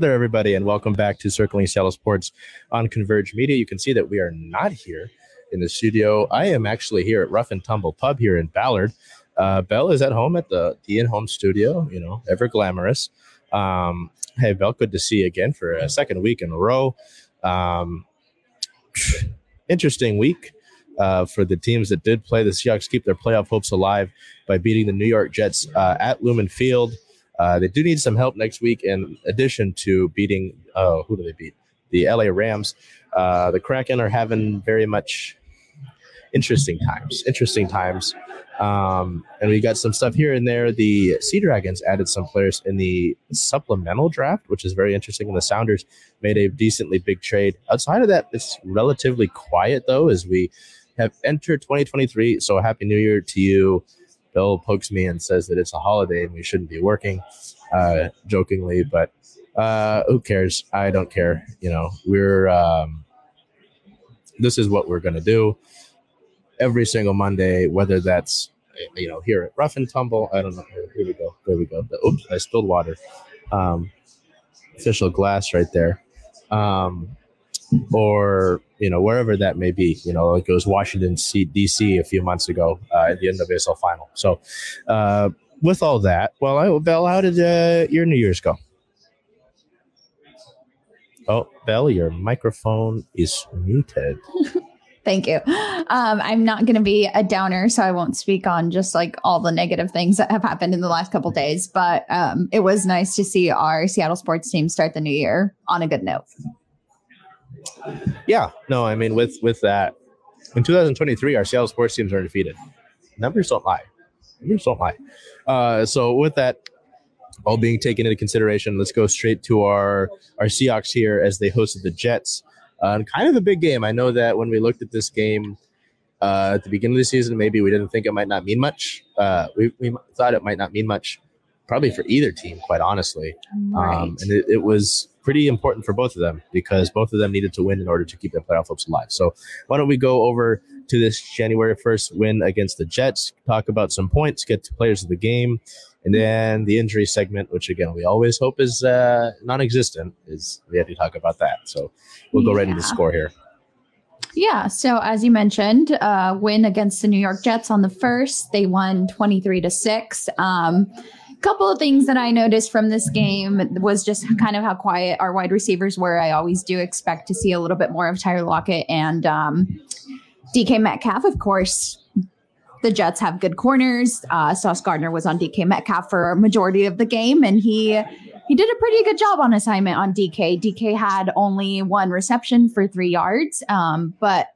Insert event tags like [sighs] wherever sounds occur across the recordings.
There, everybody, and welcome back to Circling Seattle Sports on Converge Media. You can see that we are not here in the studio. I am actually here at Rough and Tumble Pub here in Ballard. Uh, Belle is at home at the, the in-home studio, you know, ever glamorous. Um, hey, Belle, good to see you again for a second week in a row. Um, interesting week uh, for the teams that did play. The Seahawks keep their playoff hopes alive by beating the New York Jets uh, at Lumen Field. Uh, they do need some help next week in addition to beating, oh, who do they beat? The LA Rams. Uh, the Kraken are having very much interesting times. Interesting times. Um, and we got some stuff here and there. The Sea Dragons added some players in the supplemental draft, which is very interesting. And the Sounders made a decently big trade. Outside of that, it's relatively quiet, though, as we have entered 2023. So, Happy New Year to you. Bill pokes me and says that it's a holiday and we shouldn't be working, uh, jokingly, but uh, who cares? I don't care. You know, we're um, this is what we're gonna do every single Monday, whether that's you know here at Rough and Tumble. I don't know. Here we go. There we go. Oops, I spilled water. Um, official glass right there. Um, or you know wherever that may be. You know, like it was Washington D.C. a few months ago uh, at the end of NWSL final. So, uh, with all that, well, I, Belle, how did uh, your New Year's go? Oh, Belle, your microphone is muted. [laughs] Thank you. Um, I'm not going to be a downer, so I won't speak on just like all the negative things that have happened in the last couple days. But um, it was nice to see our Seattle sports team start the new year on a good note. Yeah, no, I mean with with that, in 2023, our Seattle sports teams are defeated. Numbers don't lie. Numbers don't lie. Uh, so with that all being taken into consideration, let's go straight to our our Seahawks here as they hosted the Jets. Uh, and kind of a big game. I know that when we looked at this game uh, at the beginning of the season, maybe we didn't think it might not mean much. Uh, we, we thought it might not mean much, probably for either team, quite honestly. Right. Um, and it, it was pretty important for both of them because both of them needed to win in order to keep their playoff hopes alive. So why don't we go over to this January 1st win against the Jets, talk about some points, get to players of the game, and then the injury segment, which again we always hope is uh, non-existent, is we have to talk about that. So we'll go yeah. right into the score here. Yeah. So as you mentioned, uh, win against the New York Jets on the first, they won twenty three to six. Um, couple of things that I noticed from this game was just kind of how quiet our wide receivers were. I always do expect to see a little bit more of Tyler Lockett and um, DK Metcalf, of course. The Jets have good corners. Uh, Sauce Gardner was on DK Metcalf for a majority of the game, and he he did a pretty good job on assignment on DK. DK had only one reception for three yards, um, but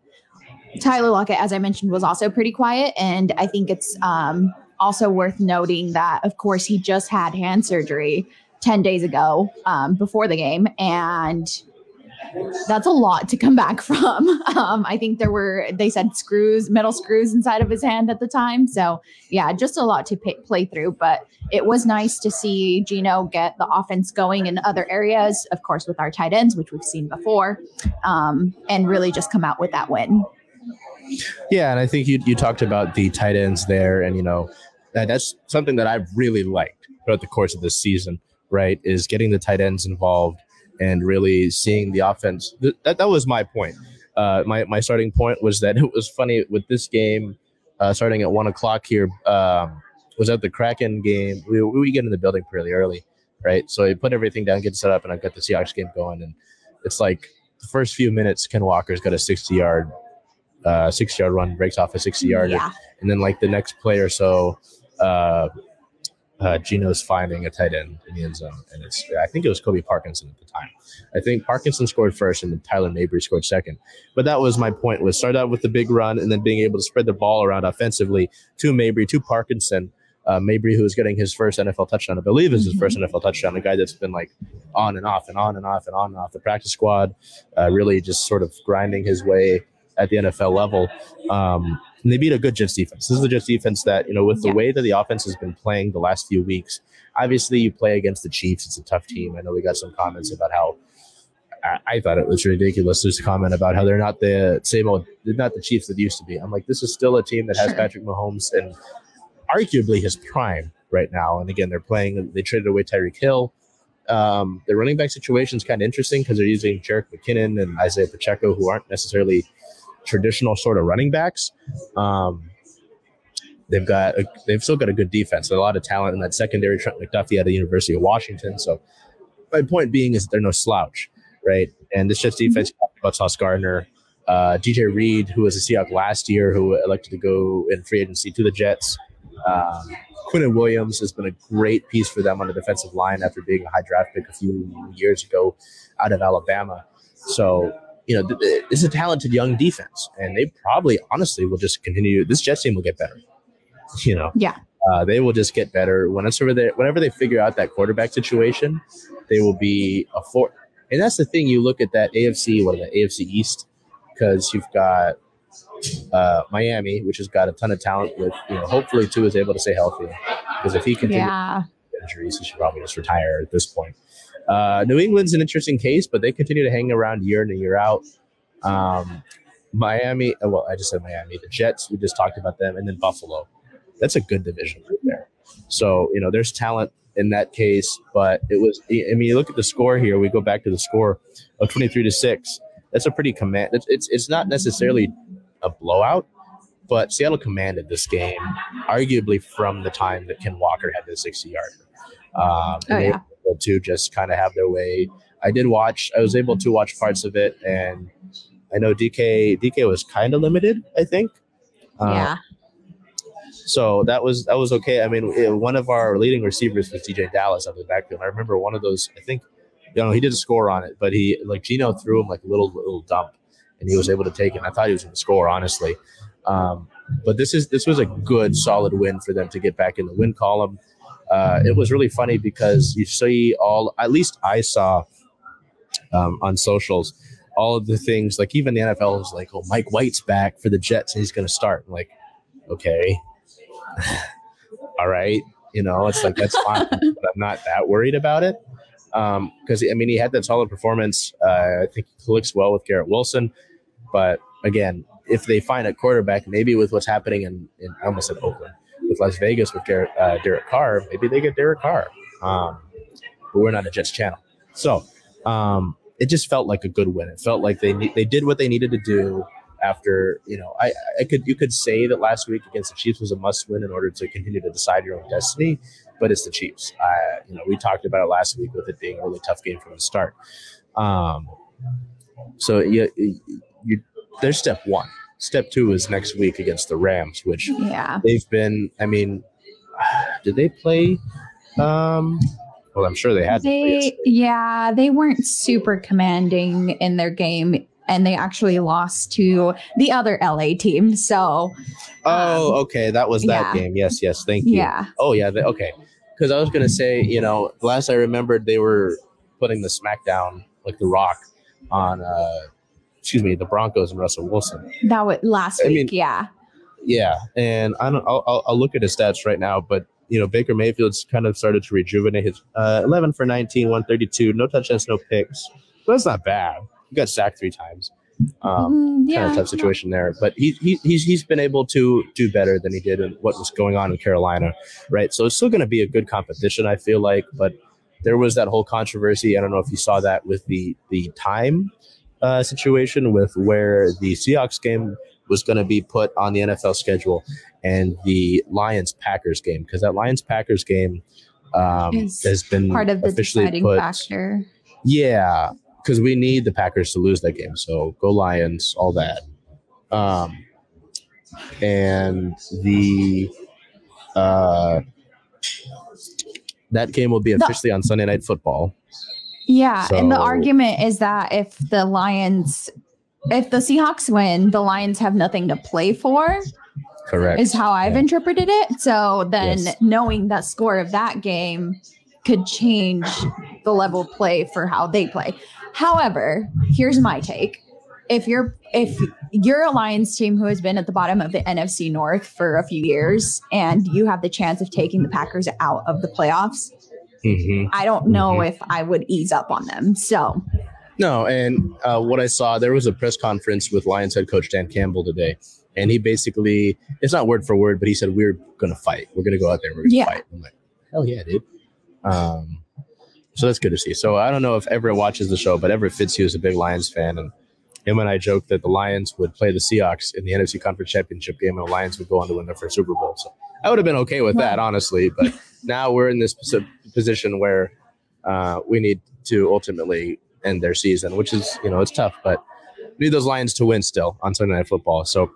Tyler Lockett, as I mentioned, was also pretty quiet, and I think it's um, also worth noting that, of course, he just had hand surgery 10 days ago um, before the game. And that's a lot to come back [laughs] from. Um, I think there were, they said screws, metal screws inside of his hand at the time. So, yeah, just a lot to pay, play through. But it was nice to see Geno get the offense going in other areas, of course, with our tight ends, which we've seen before, um, and really just come out with that win. Yeah, and I think you you talked about the tight ends there, and you know that that's something that I've really liked throughout the course of this season. Right, is getting the tight ends involved and really seeing the offense. that that was my point. Uh, my my starting point was that [laughs] it was funny with this game uh, starting at one o'clock here. Um, was at the Kraken game. We, we get in the building pretty early, right? So I put everything down, get set up, and I've got the Seahawks game going. And it's like the first few minutes, Ken Walker's got a 60 yard uh, 60 yard run, breaks off a 60 yard, yeah. and then like the next play or so, uh, uh, Geno's finding a tight end in the end zone, and it's I think it was Colby Parkinson at the time. I think Parkinson scored first, and then Tyler Mabry scored second. But that was my point: was start out with the big run, and then being able to spread the ball around offensively to Mabry, to Parkinson, uh, Mabry, who is getting his first NFL touchdown, I believe is his first NFL touchdown. A guy that's been like on and off and on and off and on and off the practice squad, uh, really just sort of grinding his way at the NFL level. Um, and they beat a good Jets defense. This is the Jets defense that, you know, with the Yeah. way that the offense has been playing the last few weeks, obviously you play against the Chiefs. It's a tough team. I know we got some comments about how I, I thought it was ridiculous. There's a comment about how they're not the same old, they're not the Chiefs that used to be. I'm like, this is still a team that has Sure. Patrick Mahomes and arguably his prime right now. And again, they're playing, they traded away Tyreek Hill. Um, their running back situation is kind of interesting because they're using Jerick McKinnon and Isaiah Pacheco, who aren't necessarily traditional sort of running backs. Um, they've got a, they've still got a good defense, a lot of talent in that secondary. Trent McDuffie at the University of Washington. So my point being is they're no slouch, right? And this Jets defense about Sauce Gardner, uh, DJ Reed, who was a Seahawk last year, who elected to go in free agency to the Jets. Um, Quinnen Williams has been a great piece for them on the defensive line after being a high draft pick a few years ago out of Alabama. So, you know, th- th- it's a talented young defense, and they probably, honestly, will just continue. This Jets team will get better. [laughs] You know, Yeah. uh, they will just get better. Whenever they, whenever they figure out that quarterback situation, they will be a four. And that's the thing. You look at that AFC, what is the AFC East, because you've got uh, Miami, which has got a ton of talent. With you know, hopefully, Tua is able to stay healthy. Because if he continues Yeah. injuries, he should probably just retire at this point. Uh, New England's an interesting case, but they continue to hang around year in and year out. Um, Miami, uh, well, I just said Miami. The Jets, we just talked about them, and then Buffalo. That's a good division right there. So you know, there's talent in that case, but it was. I mean, you look at the score here. We go back to the score of 23 to six. That's a pretty command. It's it's, it's not necessarily a blowout, but Seattle commanded this game, arguably from the time that Ken Walker had the 60 yard. Um, Oh, yeah. To just kind of have their way. I did watch. I was able to watch parts of it, and I know DK DK was kind of limited. I think. Uh, yeah. So that was that was okay. I mean, eh, one of our leading receivers was DeeJay Dallas out of the backfield. I remember one of those. I think, you know, he did a score on it, but he like Geno threw him like a little little dump, and he was able to take it. And I thought he was going to score, honestly. Um, but this is this was a good solid win for them to get back in the win column. Uh, it was really funny because you see all at least I saw um, on socials all of the things like even the NFL is like, oh, Mike White's back for the Jets and he's going to start. I'm like, okay, [laughs] all right, you know, it's like that's fine, [laughs] but I'm not that worried about it because I mean he had that solid performance. Uh, I think he clicks well with Garrett Wilson, but again, if they find a quarterback, maybe with what's happening in, in I almost said Oakland with Las Vegas with uh, Derek Carr, maybe they get Derek Carr. Um, but we're not a Jets channel, so um, it just felt like a good win. It felt like they ne- they did what they needed to do after you know I I could you could say that last week against the Chiefs was a must win in order to continue to decide your own destiny, but it's the Chiefs. I you know we talked about it last week with it being a really tough game from the start. Um, so you, you there's step one. Step two is next week against the Rams, which Yeah. they've been. I mean, [sighs] did they play? Um, well, I'm sure they had. They yeah, they weren't super commanding in their game and they actually lost to the other LA team. So Oh, okay, that was that yeah. game. Yes, yes. Thank you. yeah. Oh yeah, they, okay. Because I was gonna say, you know, last I remembered, they were putting the SmackDown like The Rock on, uh, excuse me, the Broncos and Russell Wilson. That was last I week. mean- yeah. Yeah, and I don't. I'll, I'll, I'll look at his stats right now, but you know, Baker Mayfield's kind of started to rejuvenate his uh, 11 for 19, 132, no touchdowns, no picks. But that's not bad. He got sacked three times. Um, Mm, yeah. kind of tough situation there. But he, he he's he's been able to do better than he did in what was going on in Carolina, right? So it's still going to be a good competition, I feel like. But there was that whole controversy. I don't know if you saw that with the the time uh, situation with where the Seahawks game was going to be put on the NFL schedule and the Lions Packers game because that Lions Packers game um, has been Part of the officially deciding put. factor. Yeah, because we need the Packers to lose that game. So go Lions, all that. Um, and the uh, that game will be officially on Sunday Night Football. Yeah, and the argument is that if the Lions, if the Seahawks win, the Lions have nothing to play for. Correct. is how I've Yeah. interpreted it. So then Yes. knowing the score of that game could change the level of play for how they play. However, here's my take. If you're if you're a Lions team who has been at the bottom of the NFC North for a few years and you have the chance of taking the Packers out of the playoffs, Mhm. I don't know Mhm. if I would ease up on them. So No, and uh, what I saw, there was a press conference with Lions head coach Dan Campbell today, and he basically, it's not word for word, but he said, We're going to fight. We're going to go out there and we're going to Yeah. fight. I'm like, Hell yeah, dude. Um, so that's good to see. So I don't know if Everett watches the show, but Everett Fitzhugh is a big Lions fan, and him and I joked that the Lions would play the Seahawks in the NFC Conference Championship game, and the Lions would go on to win their first Super Bowl. So I would have been okay with that, honestly. But [laughs] now we're in this position where uh, we need to ultimately end their season, which is, you know, it's tough, but we need those Lions to win still on Sunday Night Football. So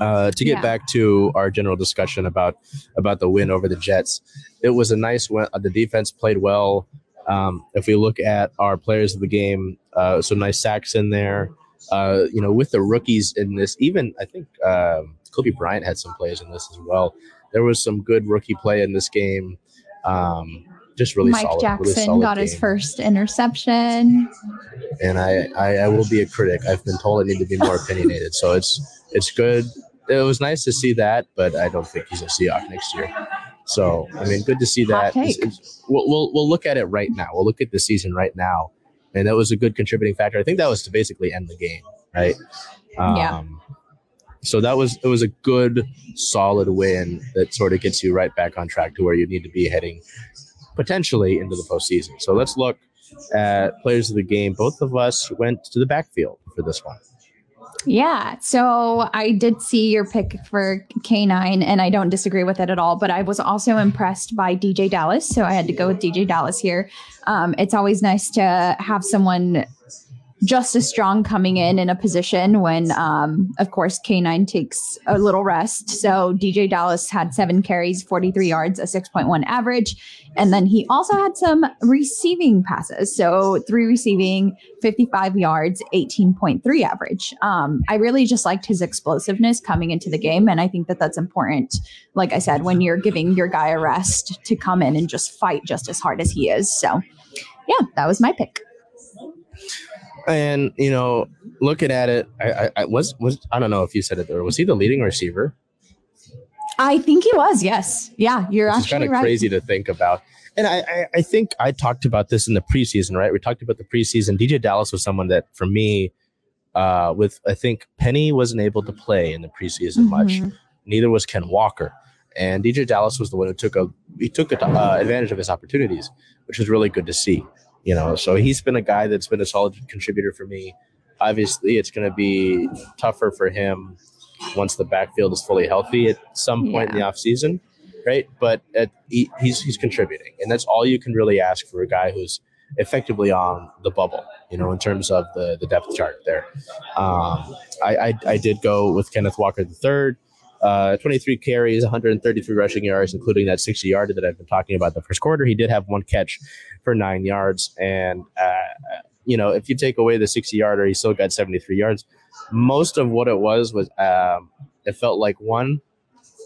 uh, to get Yeah. back to our general discussion about about the win over the Jets, it was a nice win. The defense played well. Um, if we look at our players of the game, uh, some nice sacks in there. Uh, you know, with the rookies in this, even I think um Coby Bryant had some plays in this as well. There was some good rookie play in this game. Um, just really Mike solid. really Jackson solid got his first interception. and I, I I will be a critic. I've been told I need to be more opinionated, so it's it's good. It was nice to see that, but I don't think he's a Seahawk next year. So I mean, good to see that. Hot take. It's- it's- we'll, we'll we'll look at it right now. We'll look at the season right now, and that was a good contributing factor. I think that was to basically end the game, right? Yeah. Um, so that was it was a good solid win that sort of gets you right back on track to where you need to be heading potentially into the postseason. So let's look at players of the game. Both of us went to the backfield for this one. Yeah. So I did see your pick for K9 and I don't disagree with it at all, but I was also impressed by DeeJay Dallas. So I had to go with DeeJay Dallas here. Um, it's always nice to have someone just as strong coming in in a position when, um, of course, K9 takes a little rest. So DeeJay Dallas had seven carries, 43 yards, a 6.1 average. And then he also had some receiving passes. So three receiving, 55 yards, 18.3 average. Um, I really just liked his explosiveness coming into the game. And I think that that's important. Like I said, when you're giving your guy a rest to come in and just fight just as hard as he is. So, yeah, that was my pick. And you know, looking at it, I, I, I was was I don't know if you said it there. Was he the leading receiver? I think he was. Yes. Yeah, you're It's actually kind of right. crazy to think about. And I, I, I think I talked about this in the preseason, right? We talked about the preseason. DeeJay Dallas was someone that, for me, uh, with I think Penny wasn't able to play in the preseason much. Mhm. Neither was Ken Walker. And DeeJay Dallas was the one who took a he took a, uh, advantage of his opportunities, which was really good to see. You know, so he's been a guy that's been a solid contributor for me. Obviously, it's going to be tougher for him once the backfield is fully healthy at some point in the offseason, right? But at, he, he's he's contributing, and that's all you can really ask for a guy who's effectively on the bubble. You know, in terms of the the depth chart there. Um, I, I I did go with Kenneth Walker the third. Uh, 23 carries, 133 rushing yards, including that 60 yarder that I've been talking about the first quarter. He did have one catch for nine yards. And, uh, you know, if you take away the 60 yarder, he still got 73 yards. Most of what it was was um, it felt like one,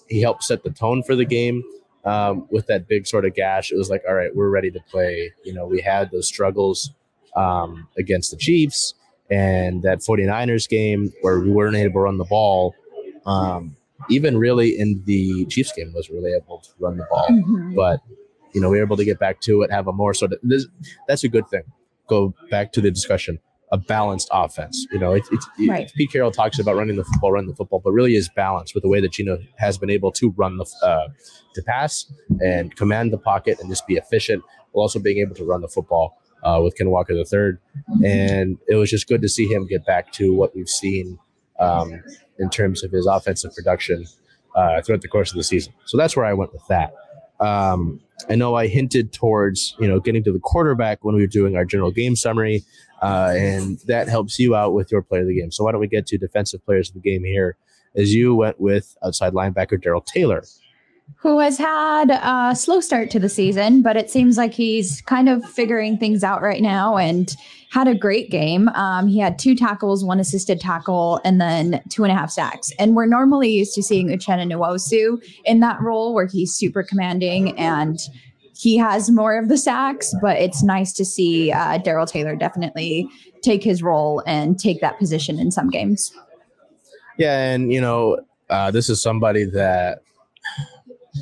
he helped set the tone for the game um, with that big sort of gash. It was like, all right, we're ready to play. You know, we had those struggles um, against the Chiefs and that 49ers game where we weren't able to run the ball. Um, even really in the Chiefs game was really able to run the ball, Mhm. but you know we were able to get back to it, have a more sort of this, that's a good thing. Go back to the discussion, a balanced offense. You know, it, it's it, Right. Pete Carroll talks about running the football, run the football, but really is balanced with the way that Geno has been able to run the uh, to pass and command the pocket and just be efficient, while also being able to run the football uh, with Ken Walker the third and it was just good to see him get back to what we've seen um, in terms of his offensive production uh, throughout the course of the season. So that's where I went with that. Um, I know I hinted towards you know getting to the quarterback when we were doing our general game summary, uh, and that helps you out with your player of the game. So why don't we get to defensive players of the game here? As you went with outside linebacker Darrell Taylor. Who has had a slow start to the season, but it seems like he's kind of figuring things out right now and had a great game. Um, he had two tackles, one assisted tackle, and then two and a half sacks. And we're normally used to seeing Uchenna Nwosu in that role where he's super commanding and he has more of the sacks, but it's nice to see uh, Darrell Taylor definitely take his role and take that position in some games. Yeah, and you know, uh, this is somebody that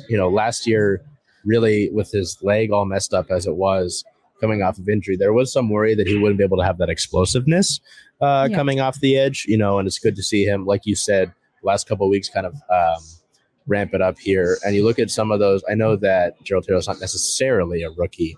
you know last year really with his leg all messed up as it was coming off of injury, there was some worry that he wouldn't be able to have that explosiveness uh, yeah. coming off the edge. You know, and it's good to see him, like you said, last couple weeks, kind of um, ramp it up here. And you look at some of those. I know that Gerald Taylor is not necessarily a rookie,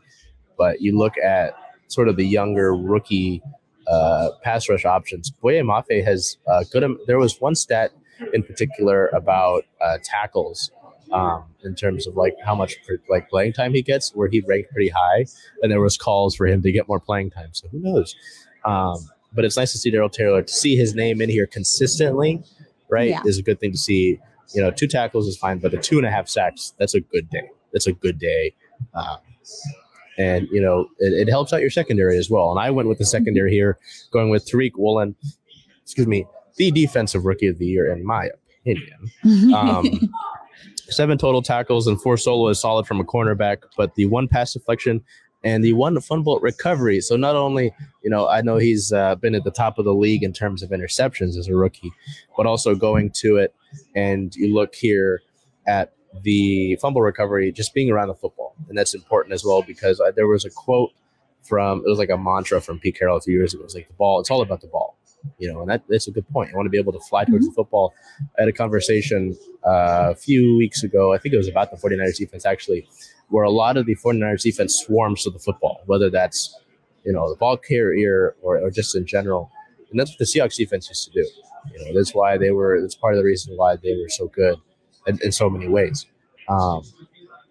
but you look at sort of the younger rookie uh, pass rush options. Boye Mafe has uh, good. There was one stat in particular about uh, tackles um, in terms of like how much like playing time he gets, where he ranked pretty high, and there was calls for him to get more playing time. So who knows? Um, but it's nice to see Darrell Taylor to see his name in here consistently. Right yeah. is a good thing to see. You know, two tackles is fine, but the two and a half sacks that's a good day. That's a good day. Um, and you know it, it, helps out your secondary as well. And I went with the secondary here, going with Tariq Woolen, excuse me, the defensive rookie of the year in my opinion. [laughs] Um, seven total tackles and four solo is solid from a cornerback, but the one pass deflection and the one fumble recovery. So not only, you know, I know he's uh, been at the top of the league in terms of interceptions as a rookie, but also going to it. And you look here at the fumble recovery, just being around the football, and that's important as well because uh, there was a quote from it was like a mantra from Pete Carroll a few years ago. It was like the ball. It's all about the ball you know, and that, that's a good point. I want to be able to fly towards mm-hmm. the football. I had a conversation uh, a few weeks ago, I think it was about the 49ers defense actually, where a lot of the 49ers defense swarms to the football, whether that's, you know, the ball carrier or, or just in general. And that's what the Seahawks defense used to do. You know, that's why they were, that's part of the reason why they were so good in, in so many ways. Um,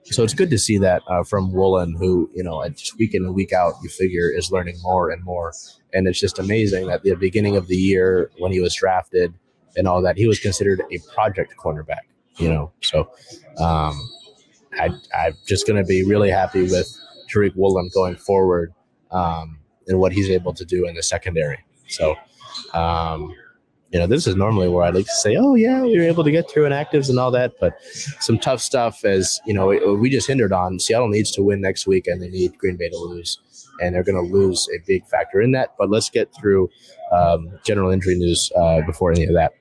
so it's good to see that uh, from Woolen, who you know, just week in and week out, you figure is learning more and more. And it's just amazing that the beginning of the year when he was drafted and all that, he was considered a project cornerback. You know, so um, I, I'm just going to be really happy with Tariq Woolen going forward um, and what he's able to do in the secondary. So um, you know, this is normally where I like to say, oh, yeah, we were able to get through inactives and all that. But some tough stuff as, you know, we just hindered on. Seattle needs to win next week and they need Green Bay to lose. And they're going to lose a big factor in that. But let's get through um, general injury news uh, before any of that.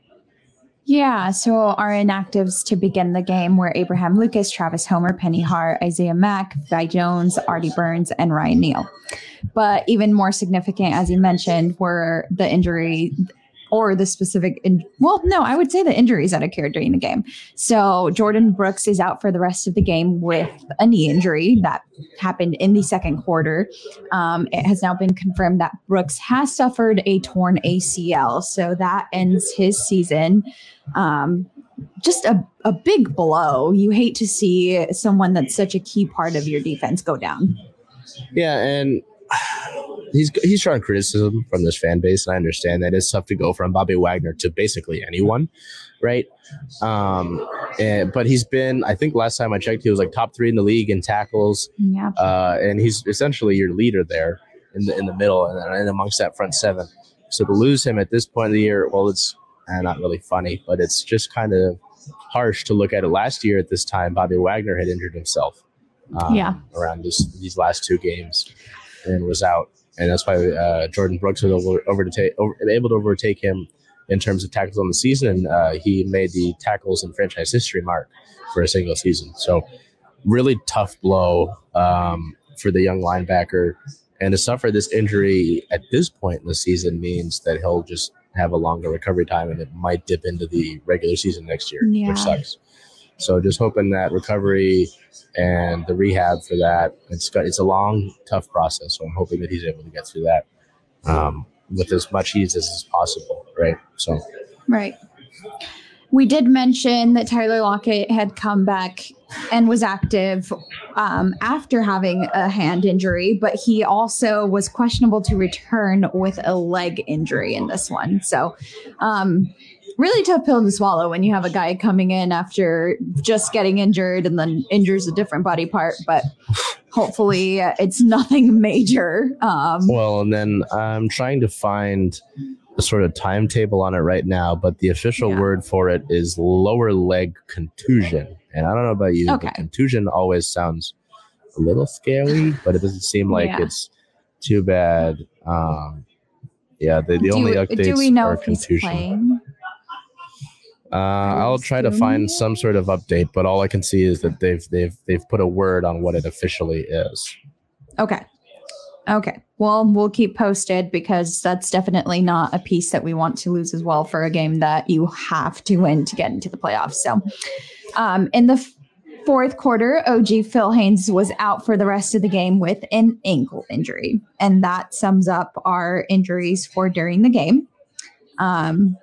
Yeah, so our inactives to begin the game were Abraham Lucas, Travis Homer, Penny Hart, Isaiah Mack, Vi Jones, Artie Burns, and Ryan Neal. But even more significant, as you mentioned, were the injury or the specific in- well no i would say the injuries that occurred during the game. So Jordyn brooks is out for the rest of the game with a knee injury that happened in the second quarter. Um, it has now been confirmed that brooks has suffered a torn acl so that ends his season. Um, just a, a big blow. You hate to see someone that's such a key part of your defense go down. Yeah and he's he's trying criticism from this fan base, and I understand that it's tough to go from Bobby Wagner to basically anyone, right? Um, and, but he's been, I think last time I checked, he was like top three in the league in tackles. Yeah. Uh, and he's essentially your leader there in the in the middle and, and amongst that front seven. So to lose him at this point of the year, well, it's uh, not really funny, but it's just kind of harsh to look at it. Last year at this time, Bobby Wagner had injured himself. Um, yeah. Around this, these last two games and was out and that's why uh, Jordyn Brooks was over, over to take over, able to overtake him in terms of tackles on the season, and uh, he made the tackles in franchise history mark for a single season. So, really tough blow um, for the young linebacker, and to suffer this injury at this point in the season means that he'll just have a longer recovery time, and it might dip into the regular season next year, yeah. which sucks. So just hoping that recovery and the rehab for that it's got it's a long, tough process. So I'm hoping that he's able to get through that um, with as much ease as is possible. Right. So. Right. We did mention that Tyler Lockett had come back and was active um, after having a hand injury, but he also was questionable to return with a leg injury in this one. So, um, really tough pill to swallow when you have a guy coming in after just getting injured and then injures a different body part. But hopefully, it's nothing major. Um, Well, and then I'm trying to find a sort of timetable on it right now, but the official Yeah. word for it is lower leg contusion. And I don't know about you, Okay. but contusion always sounds a little scary, but it doesn't seem like Yeah. it's too bad. Um, yeah, the, the do, only updates do we know are if he's contusion. playing? Uh, I'll try to find some sort of update, but all I can see is that they've they've they've put a word on what it officially is. Okay. Okay. Well, we'll keep posted because that's definitely not a piece that we want to lose as well for a game that you have to win to get into the playoffs. So, um, in the fourth quarter, OG Phil Haynes was out for the rest of the game with an ankle injury. And that sums up our injuries for during the game. Um,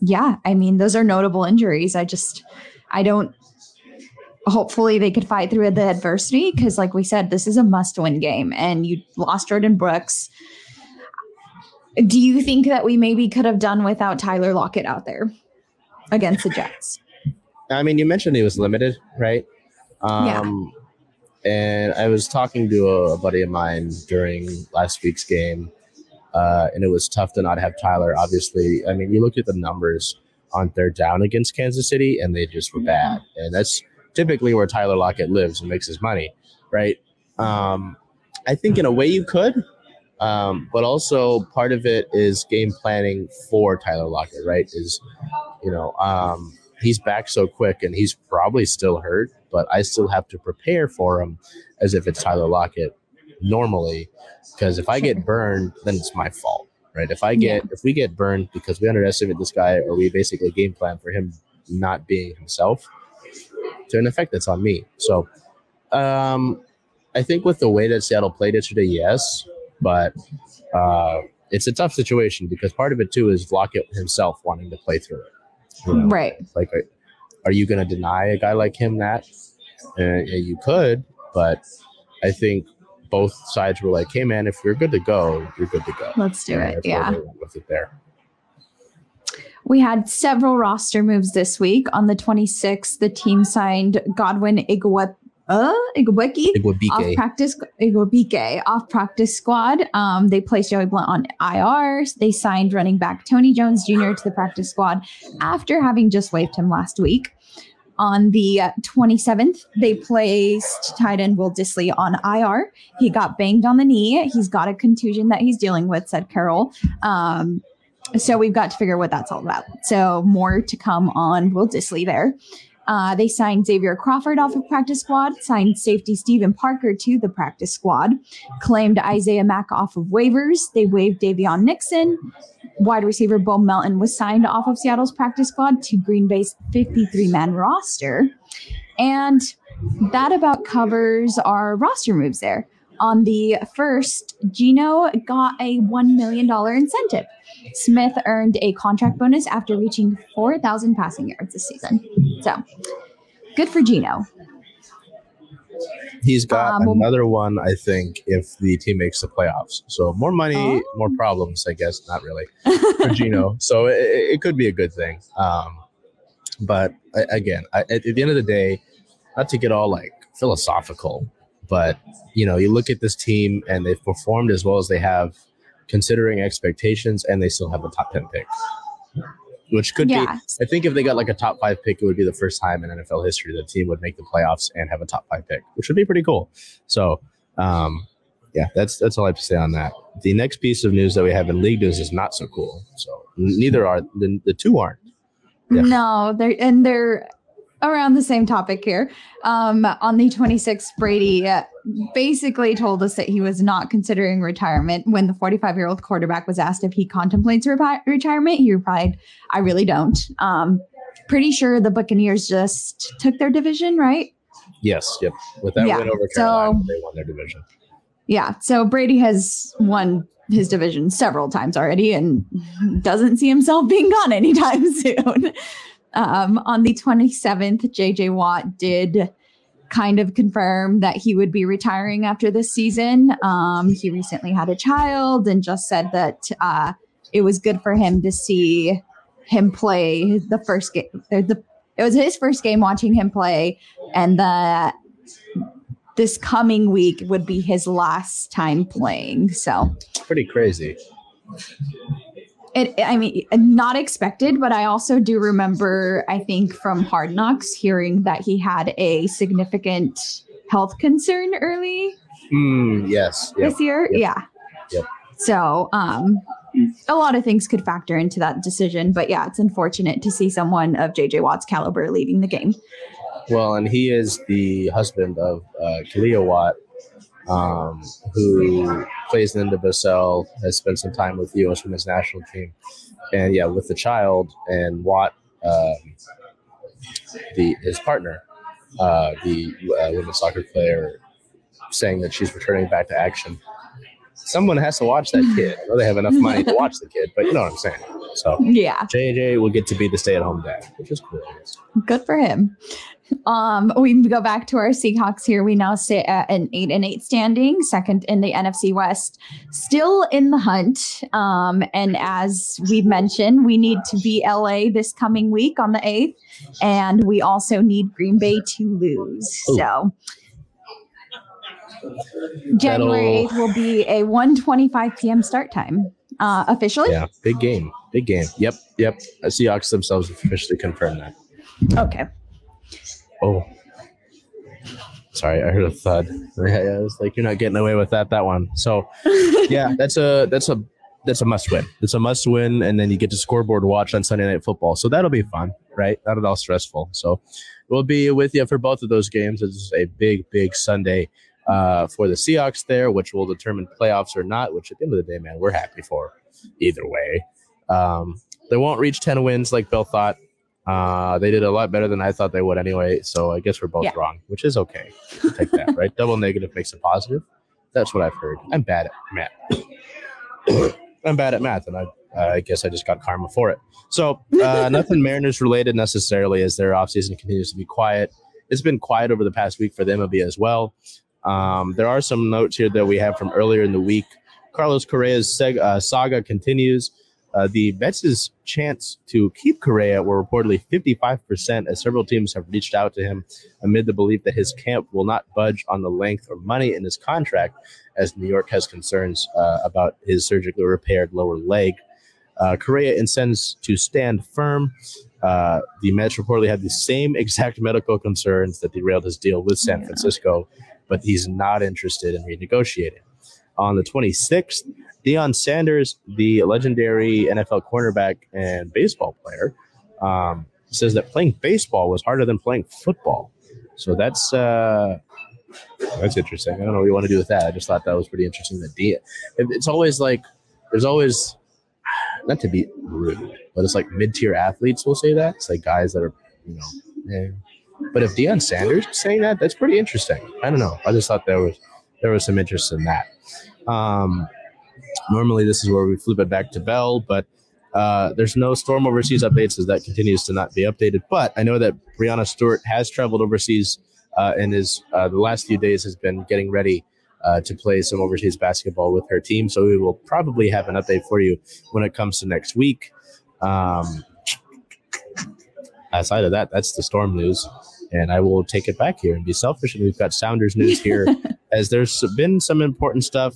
yeah, I mean, those are notable injuries. I just, I don't hopefully they could fight through the adversity because like we said this is a must-win game and you lost jordyn brooks do you think that we maybe could have done without tyler lockett out there against the jets I mean, you mentioned he was limited, right? Yeah. Um, And I was talking to a buddy of mine during last week's game, uh, and it was tough to not have Tyler. Obviously, I mean, you look at the numbers on third down against Kansas City, and they just were bad. And that's typically where Tyler Lockett lives and makes his money, right? Um, I think in a way you could, um, but also part of it is game planning for Tyler Lockett, right? Is you know, um, he's back so quick and he's probably still hurt, but I still have to prepare for him as if it's Tyler Lockett normally. Because if I get [laughs] burned, then it's my fault, right? If I get if we get burned because we underestimate this guy or we basically game plan for him not being himself, to an effect that's on me. So um I think with the way that Seattle played yesterday, yes, but uh it's a tough situation because part of it too is Lockett himself wanting to play through it. you know? right Like, are, are you going to deny a guy like him that? Uh, yeah, you could, but I think both sides were like, "Hey, man, if you're good to go, you're good to go." let's do And it yeah with it there. we had several roster moves this week on the 26th the team signed godwin Igwe- uh, Igweki off practice Igwebuike off practice squad. Um, they placed Joey Blount on IR. They signed running back Tony Jones Jr. to the practice squad after having just waived him last week. On the uh, 27th, they placed tight end Will Dissly on IR. He got banged on the knee. He's got a contusion that he's dealing with, said Carroll. Um, so we've got to figure what that's all about. So more to come on Will Dissly there. Uh, they signed Xavier Crawford off of practice squad, signed safety Stephen Parker to the practice squad, claimed Isaiah Mack off of waivers. They waived Daviyon Nixon. Wide receiver Bo Melton was signed off of Seattle's practice squad to Green Bay's 53 man roster. And that about covers our roster moves there. On the first, Geno got a $1 million incentive. Smith earned a contract bonus after reaching 4,000 passing yards this season. So good for Geno. He's got Um, another one, I think, if the team makes the playoffs. So more money, Oh. more problems, I guess. Not really [laughs] for Geno. So it, it could be a good thing. Um, but I, again, I, at the end of the day, not to get all like philosophical, but you know, you look at this team and they've performed as well as they have, considering expectations, and they still have a top ten pick, which could yeah. be. I think if they got like a top five pick, it would be the first time in NFL history the team would make the playoffs and have a top five pick, which would be pretty cool. So, um, yeah, that's that's all I have to say on that. The next piece of news that we have in league news is not so cool. So neither are the, the two aren't. Yeah. No, they're and they're around the same topic here. Um, on the 26th, Brady uh, basically told us that he was not considering retirement when the 45 year old quarterback was asked if he contemplates repi- retirement. He replied, "I really don't." Um, pretty sure the Buccaneers just took their division, right? Yes, yep. With that Yeah, win over so- Carolina, they won their division. Yeah. So Brady has won his division several times already and doesn't see himself being gone anytime [laughs] soon. Um, on the 27th, JJ Watt did kind of confirm that he would be retiring after this season. Um, he recently had a child and just said that uh, it was good for him to see him play the first game. The, it was his first game watching him play, and that this coming week would be his last time playing. So Pretty crazy. It, I mean, not expected, but I also do remember, I think from Hard Knocks, hearing that he had a significant health concern early Mm, yes. Yep. this year. Yep. Yeah. Yep. So, um, a lot of things could factor into that decision, but yeah, it's unfortunate to see someone of JJ Watt's caliber leaving the game. Well, and he is the husband of uh, Kealia Watt, um, who plays in the Basel, has spent some time with the U.S. Women's National Team, and yeah, with the child and Watt, um, the his partner, uh, the uh, women's soccer player, saying that she's returning back to action. Someone has to watch that kid. I know they have enough money to [laughs] watch the kid, but you know what I'm saying. So Yeah. JJ will get to be the stay-at-home dad, which is cool. Good for him. Um, we go back to our Seahawks here. We now sit at an eight and eight standing, second in the NFC West, still in the hunt. Um, and as we've mentioned, we need to be LA this coming week on the eighth, and we also need Green Bay to lose. So January 8th will be a 1:25 p.m. start time. Uh, officially? Yeah, big game, big game. Yep, yep. The Seahawks themselves officially confirmed that. Okay. Oh, sorry, I heard a thud. [laughs] Yeah, yeah, I was like, you're not getting away with that. That one. So, [laughs] yeah, that's a that's a that's a must win. It's a must win, and then you get to scoreboard watch on Sunday Night Football. So that'll be fun, right? Not at all stressful. So we'll be with you for both of those games. It's a big, big Sunday uh, for the Seahawks there, which will determine playoffs or not. Which at the end of the day, man, we're happy for either way. Um, they won't reach ten wins like Bill thought. Uh, they did a lot better than I thought they would anyway. So I guess we're both Yeah. wrong, which is okay. Take that, right? [laughs] Double negative makes a positive. That's what I've heard. I'm bad at math. [coughs] I'm bad at math, and I, I guess I just got karma for it. So uh, nothing [laughs] Mariners related necessarily, as their offseason continues to be quiet. It's been quiet over the past week for the MLB as well. Um, there are some notes here that we have from earlier in the week. Carlos Correa's seg- uh, saga continues. Uh, the Mets' chance to keep Correa were reportedly 55%, as several teams have reached out to him amid the belief that his camp will not budge on the length or money in his contract, as New York has concerns uh, about his surgically repaired lower leg. Uh, Correa intends to stand firm. Uh, the Mets reportedly had the same [laughs] exact medical concerns that derailed his deal with San Yeah. Francisco, but he's not interested in renegotiating. On the 26th, Deion Sanders, the legendary NFL cornerback and baseball player, um, says that playing baseball was harder than playing football. So that's uh, that's interesting. I don't know what you want to do with that. I just thought that was pretty interesting. That Deion, it's always like there's always not to be rude, but it's like mid-tier athletes will say that. It's like guys that are you know. eh. But if Deion Sanders is saying that, that's pretty interesting. I don't know. I just thought there was there was some interest in that. Um, normally, this is where we flip it back to Belle, but uh, there's no storm overseas updates as that continues to not be updated. But I know that Breanna Stewart has traveled overseas uh, and is uh, the last few days has been getting ready uh, to play some overseas basketball with her team. So we will probably have an update for you when it comes to next week. Um, aside of that, that's the storm news. And I will take it back here and be selfish. And we've got Sounders news here, [laughs] as there's been some important stuff.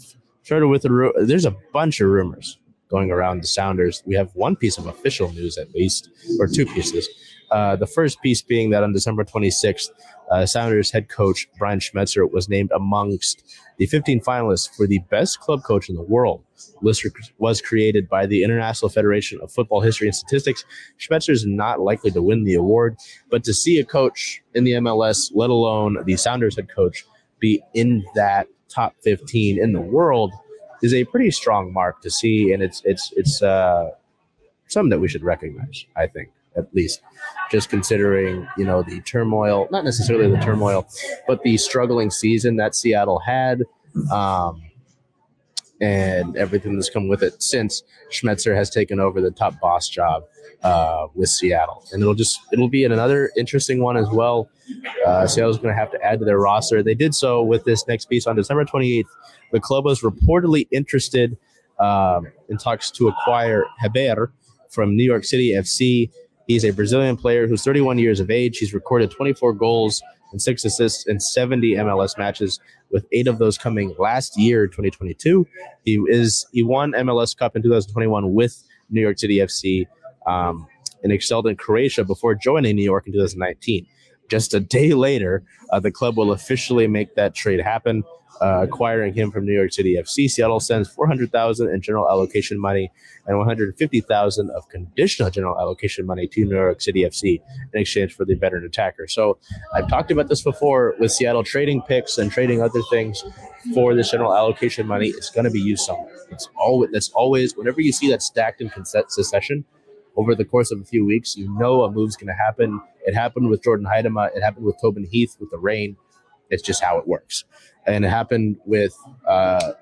Started with a ru- there's a bunch of rumors going around the Sounders. We have one piece of official news at least, or two pieces. Uh, the first piece being that on December 26th, uh, Sounders head coach Brian Schmetzer was named amongst the 15 finalists for the best club coach in the world. List was created by the International Federation of Football History and Statistics. Schmetzer is not likely to win the award, but to see a coach in the MLS, let alone the Sounders head coach, be in that top 15 in the world is a pretty strong mark to see, and it's it's it's uh, something that we should recognize. I think at least just considering you know the turmoil, not necessarily the turmoil, but the struggling season that Seattle had. Um, and everything that's come with it since Schmetzer has taken over the top boss job uh, with Seattle, and it'll just it'll be another interesting one as well. Uh, Seattle's going to have to add to their roster. They did so with this next piece on December 28th. The club was reportedly interested um, in talks to acquire Heber from New York City FC. He's a Brazilian player who's 31 years of age. He's recorded 24 goals and six assists in 70 MLS matches, with eight of those coming last year, 2022. He is he won MLS Cup in 2021 with New York City FC um, and excelled in Croatia before joining New York in 2019. Just a day later, uh, the club will officially make that trade happen uh, acquiring him from New York City FC. Seattle sends 400,000 in general allocation money and 150,000 of conditional general allocation money to New York City FC in exchange for the veteran attacker. So I've talked about this before with Seattle trading picks and trading other things for this general allocation money. It's going to be used somewhere. It's always that's always whenever you see that stacked in succession over the course of a few weeks, you know a move's going to happen. It happened with Jordyn Huitema. It happened with Tobin Heath with the Reign. It's just how it works and it happened with uh,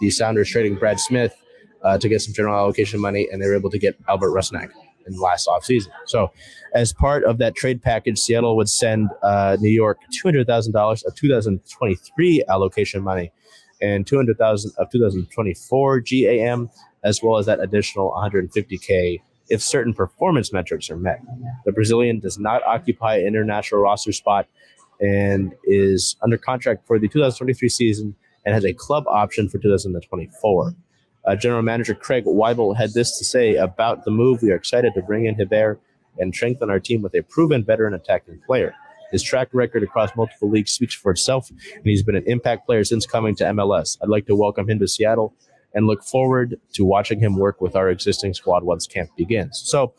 the Sounders trading Brad Smith uh, to get some general allocation money, and they were able to get Albert Rusnak in the last offseason. So, as part of that trade package, Seattle would send uh, New York $200,000 of 2023 allocation money and 200,000 of 2024 GAM, as well as that additional 150K if certain performance metrics are met. The Brazilian does not occupy an international roster spot and is under contract for the 2023 season and has a club option for 2024. Uh, General Manager Craig Waibel had this to say about the move. We are excited to bring in Heber and strengthen our team with a proven veteran attacking player. His track record across multiple leagues speaks for itself, and he's been an impact player since coming to MLS. I'd like to welcome him to Seattle and look forward to watching him work with our existing squad once camp begins. So,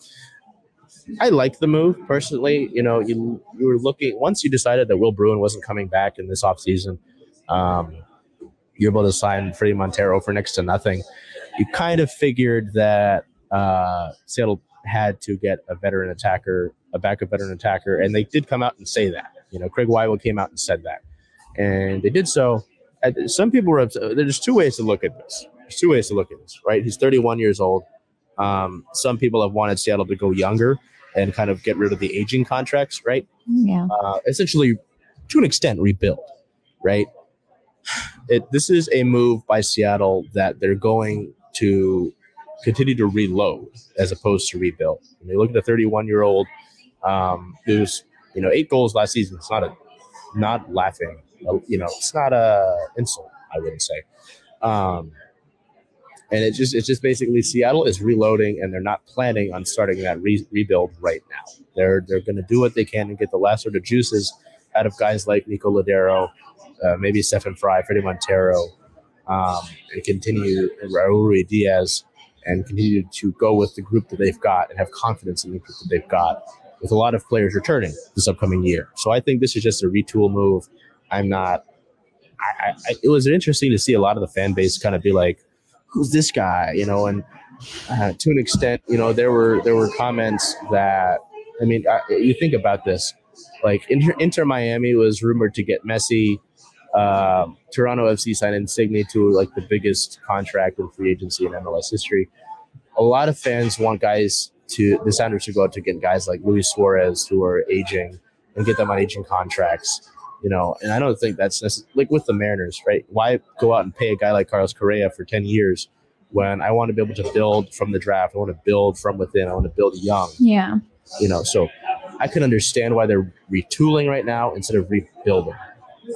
I like the move personally. You know, you you were looking once you decided that Will Bruin wasn't coming back in this offseason, um, you're able to sign Fredy Montero for next to nothing. You kind of figured that uh, Seattle had to get a veteran attacker, a backup veteran attacker, and they did come out and say that. You know, Craig Waibel came out and said that, and they did so. Some people were. There's two ways to look at this. There's two ways to look at this, right? He's 31 years old. Um, some people have wanted Seattle to go younger and kind of get rid of the aging contracts, right? Yeah. Uh, essentially, to an extent, rebuild, right? It, this is a move by Seattle that they're going to continue to reload as opposed to rebuild. When you look at the 31 year old um, who's you know eight goals last season, it's not a not laughing. You know, it's not a insult. I wouldn't say. Um, and it's just it's just basically Seattle is reloading and they're not planning on starting that re- rebuild right now. They're they're going to do what they can and get the last sort of juices out of guys like Nico Lodeiro, uh, maybe Stefan Frei, Fredy Montero, um, and continue Raul Ruidíaz and continue to go with the group that they've got and have confidence in the group that they've got with a lot of players returning this upcoming year. So I think this is just a retool move. I'm not. I, I, it was interesting to see a lot of the fan base kind of be like, who's this guy? You know, and uh, to an extent, you know, there were there were comments that I mean, uh, you think about this, like Inter, Inter, Miami was rumored to get Messi. Uh, Toronto FC signed Insigne to like the biggest contract in free agency in MLS history. A lot of fans want guys to the Sounders to go out to get guys like Luis Suarez who are aging and get them on aging contracts you know, and I don't think that's like with the Mariners, right? Why go out and pay a guy like Carlos Correa for 10 years when I want to be able to build from the draft? I want to build from within. I want to build young. Yeah. You know, so I can understand why they're retooling right now instead of rebuilding.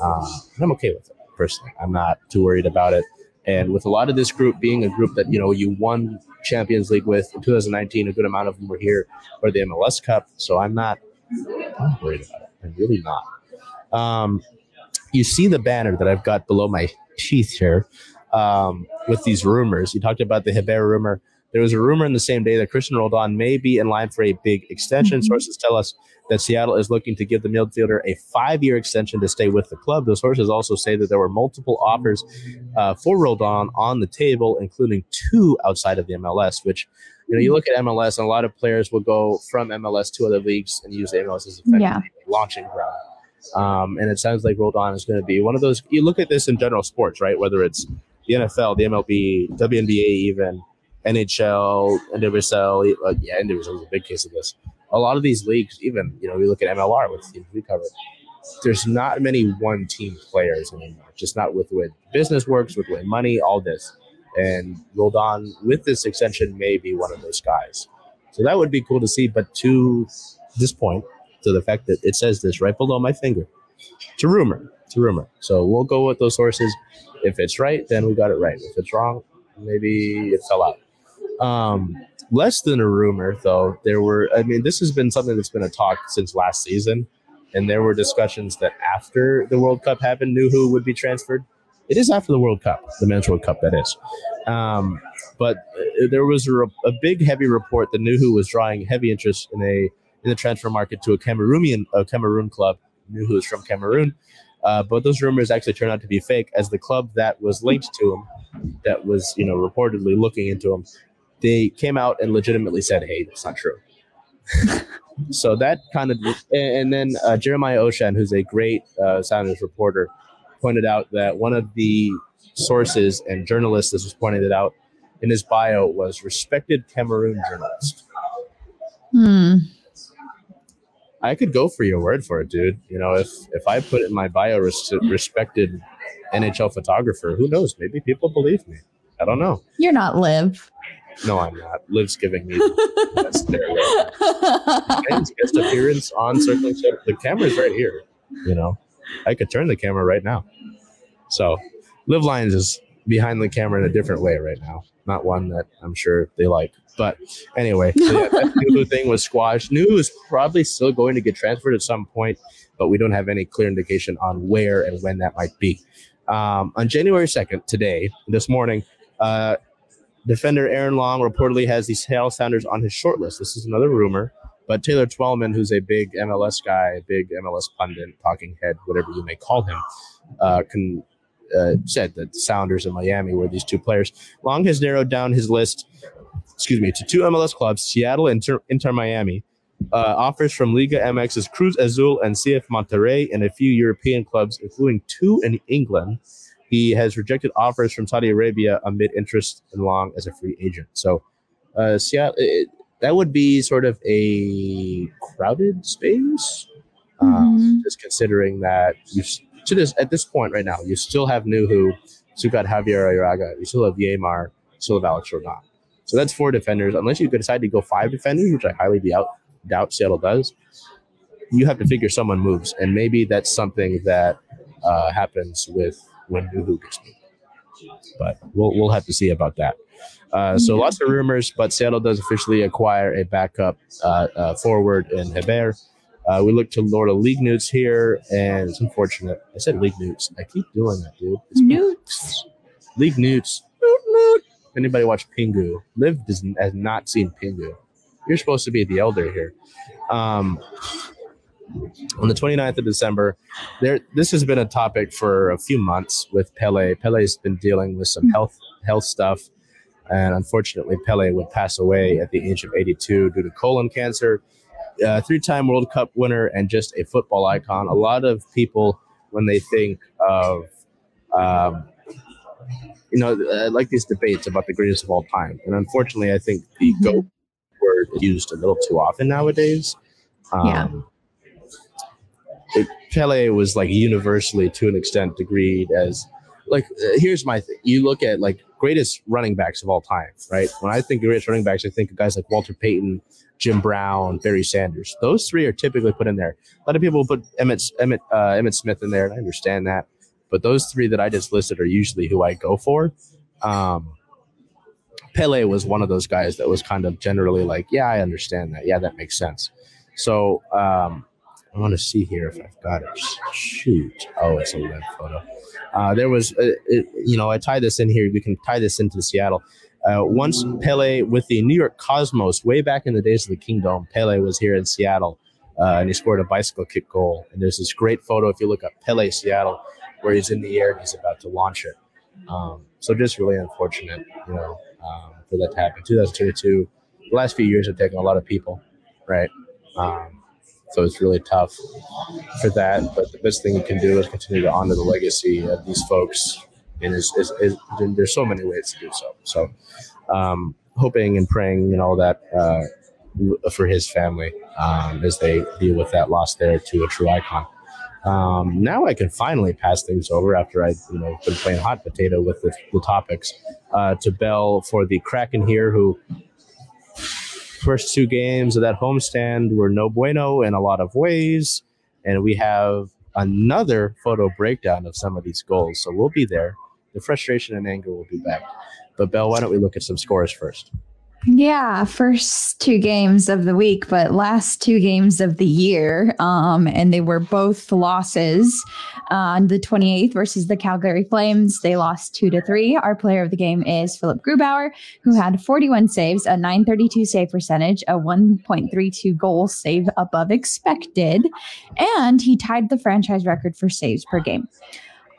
Um, I'm okay with it personally. I'm not too worried about it. And with a lot of this group being a group that, you know, you won Champions League with in 2019, a good amount of them were here for the MLS Cup. So I'm not, I'm not worried about it. I'm really not. Um, you see the banner that I've got below my teeth here um, with these rumors. You talked about the Heber rumor. There was a rumor in the same day that Cristian Roldan may be in line for a big extension. Mm-hmm. Sources tell us that Seattle is looking to give the midfielder a five-year extension to stay with the club. Those sources also say that there were multiple offers uh, for Roldan on the table, including two outside of the MLS. Which, you know, you look at MLS, and a lot of players will go from MLS to other leagues and use MLS as a yeah. launching ground. Um, and it sounds like Roldan is going to be one of those. You look at this in general sports, right? Whether it's the NFL, the MLB, WNBA, even NHL, NWSL. Uh, yeah, NWSL is a big case of this. A lot of these leagues, even you know, we look at MLR with teams we cover. There's not many one team players anymore. Just not with the way business works, with the way money, all this. And Roldan, with this extension, may be one of those guys. So that would be cool to see. But to this point, to the fact that it says this right below my finger, it's a rumor. It's a rumor. So we'll go with those sources. If it's right, then we got it right. If it's wrong, maybe it fell out. Um, less than a rumor, though, there were, I mean, this has been something that's been a talk since last season. And there were discussions that after the World Cup happened, Nouhou would be transferred. It is after the World Cup, the Men's World Cup, that is. Um, but uh, there was a, a, big, heavy report that Nouhou was drawing heavy interest in a in the transfer market to a Cameroonian a Cameroon club. Nouhou is from Cameroon, uh, but those rumors actually turned out to be fake, as the club that was linked to him, that was you know reportedly looking into him, they came out and legitimately said, "Hey, that's not true." [laughs] so that kind of, and then uh, Jeremiah Oshan, who's a great uh, Sounders reporter, pointed out that one of the sources and journalists this was pointed it out in his bio was respected Cameroon journalist. Hmm. I could go for your word for it, dude. You know, if if I put in my bio res- respected NHL photographer, who knows? Maybe people believe me. I don't know. You're not Liv. No, I'm not. Liv's giving me [laughs] that's their guest appearance on Circling Ship. The camera's right here. You know, I could turn the camera right now. So, Liv Lyons is behind the camera in a different way right now. Not one that I'm sure they like. But anyway, so yeah, that [laughs] thing was squashed. Nouhou is probably still going to get transferred at some point, but we don't have any clear indication on where and when that might be. Um, on January 2nd, today, this morning, uh, defender Aaron Long reportedly has the Seattle Sounders on his short list. This is another rumor, but Taylor Twellman, who's a big MLS guy, big MLS pundit, talking head, whatever you may call him, uh, can uh, said that Sounders and Miami were these two players. Long has narrowed down his list, excuse me, to two MLS clubs, Seattle and Inter, Inter Miami. Uh, offers from Liga MX's Cruz Azul and CF Monterrey and a few European clubs, including two in England. He has rejected offers from Saudi Arabia amid interest in Long as a free agent. So, uh, Seattle, it, that would be sort of a crowded space. Uh, mm-hmm. just considering that you to this at this point right now, you still have Nouhou, you got Xavier Arreaga, you still have Yeimar, still have Alex Roldan. So that's four defenders. Unless you decide to go five defenders, which I highly doubt, doubt Seattle does, you have to figure someone moves, and maybe that's something that uh, happens with when Nouhou gets moved. But we'll we'll have to see about that. Uh, so lots of rumors, but Seattle does officially acquire a backup uh, uh forward in Heber. Uh, we look to Lord of League Newts here, and it's unfortunate. I said League Newts. I keep doing that, dude. It's Newts. League Newts. Noot. Anybody watch Pingu? Liv has not seen Pingu. You're supposed to be the elder here. Um, on the 29th of December, there this has been a topic for a few months with Pele. Pele's been dealing with some health health stuff, and unfortunately, Pele would pass away at the age of 82 due to colon cancer uh, three-time World Cup winner and just a football icon. A lot of people, when they think of, um, you know, I like these debates about the greatest of all time, and unfortunately, I think the mm-hmm. "goat" word is used a little too often nowadays. Um, yeah. It, Pele was like universally, to an extent, agreed as like. Uh, here's my thing: you look at like greatest running backs of all time, right? When I think of greatest running backs, I think of guys like Walter Payton, Jim Brown, Barry Sanders. Those three are typically put in there. A lot of people put Emmett Emmitt uh, Emmitt Smith in there, and I understand that. But those three that I just listed are usually who I go for. Um, Pele was one of those guys that was kind of generally like, yeah, I understand that. Yeah, that makes sense. So um, I want to see here if I've got it. Shoot. Oh, it's a web photo. Uh, there was, uh, it, you know, I tie this in here. We can tie this into Seattle. Uh, once Pele with the New York Cosmos, way back in the days of the Kingdome, Pele was here in Seattle uh, and he scored a bicycle kick goal. And there's this great photo if you look up Pele Seattle where he's in the air and he's about to launch it. Um, so just really unfortunate, you know, um, for that to happen. 2022, the last few years have taken a lot of people, right? Um, so it's really tough for that. But the best thing you can do is continue to honor the legacy of these folks and there's so many ways to do so. So, um, hoping and praying, you know, that uh, for his family um, as they deal with that loss there to a true icon. Um, now I can finally pass things over after I, you know, been playing hot potato with the, the topics uh, to Belle for the Kraken here, who first two games of that homestand were no bueno in a lot of ways. And we have another photo breakdown of some of these goals. So we'll be there. The frustration and anger will be back. But Belle, why don't we look at some scores first? Yeah, first two games of the week, but last two games of the year. Um, and they were both losses. On uh, the 28th versus the Calgary Flames, they lost two to three. Our player of the game is Philipp Grubauer, who had 41 saves, a 932 save percentage, a 1.32 goal save above expected, and he tied the franchise record for saves per game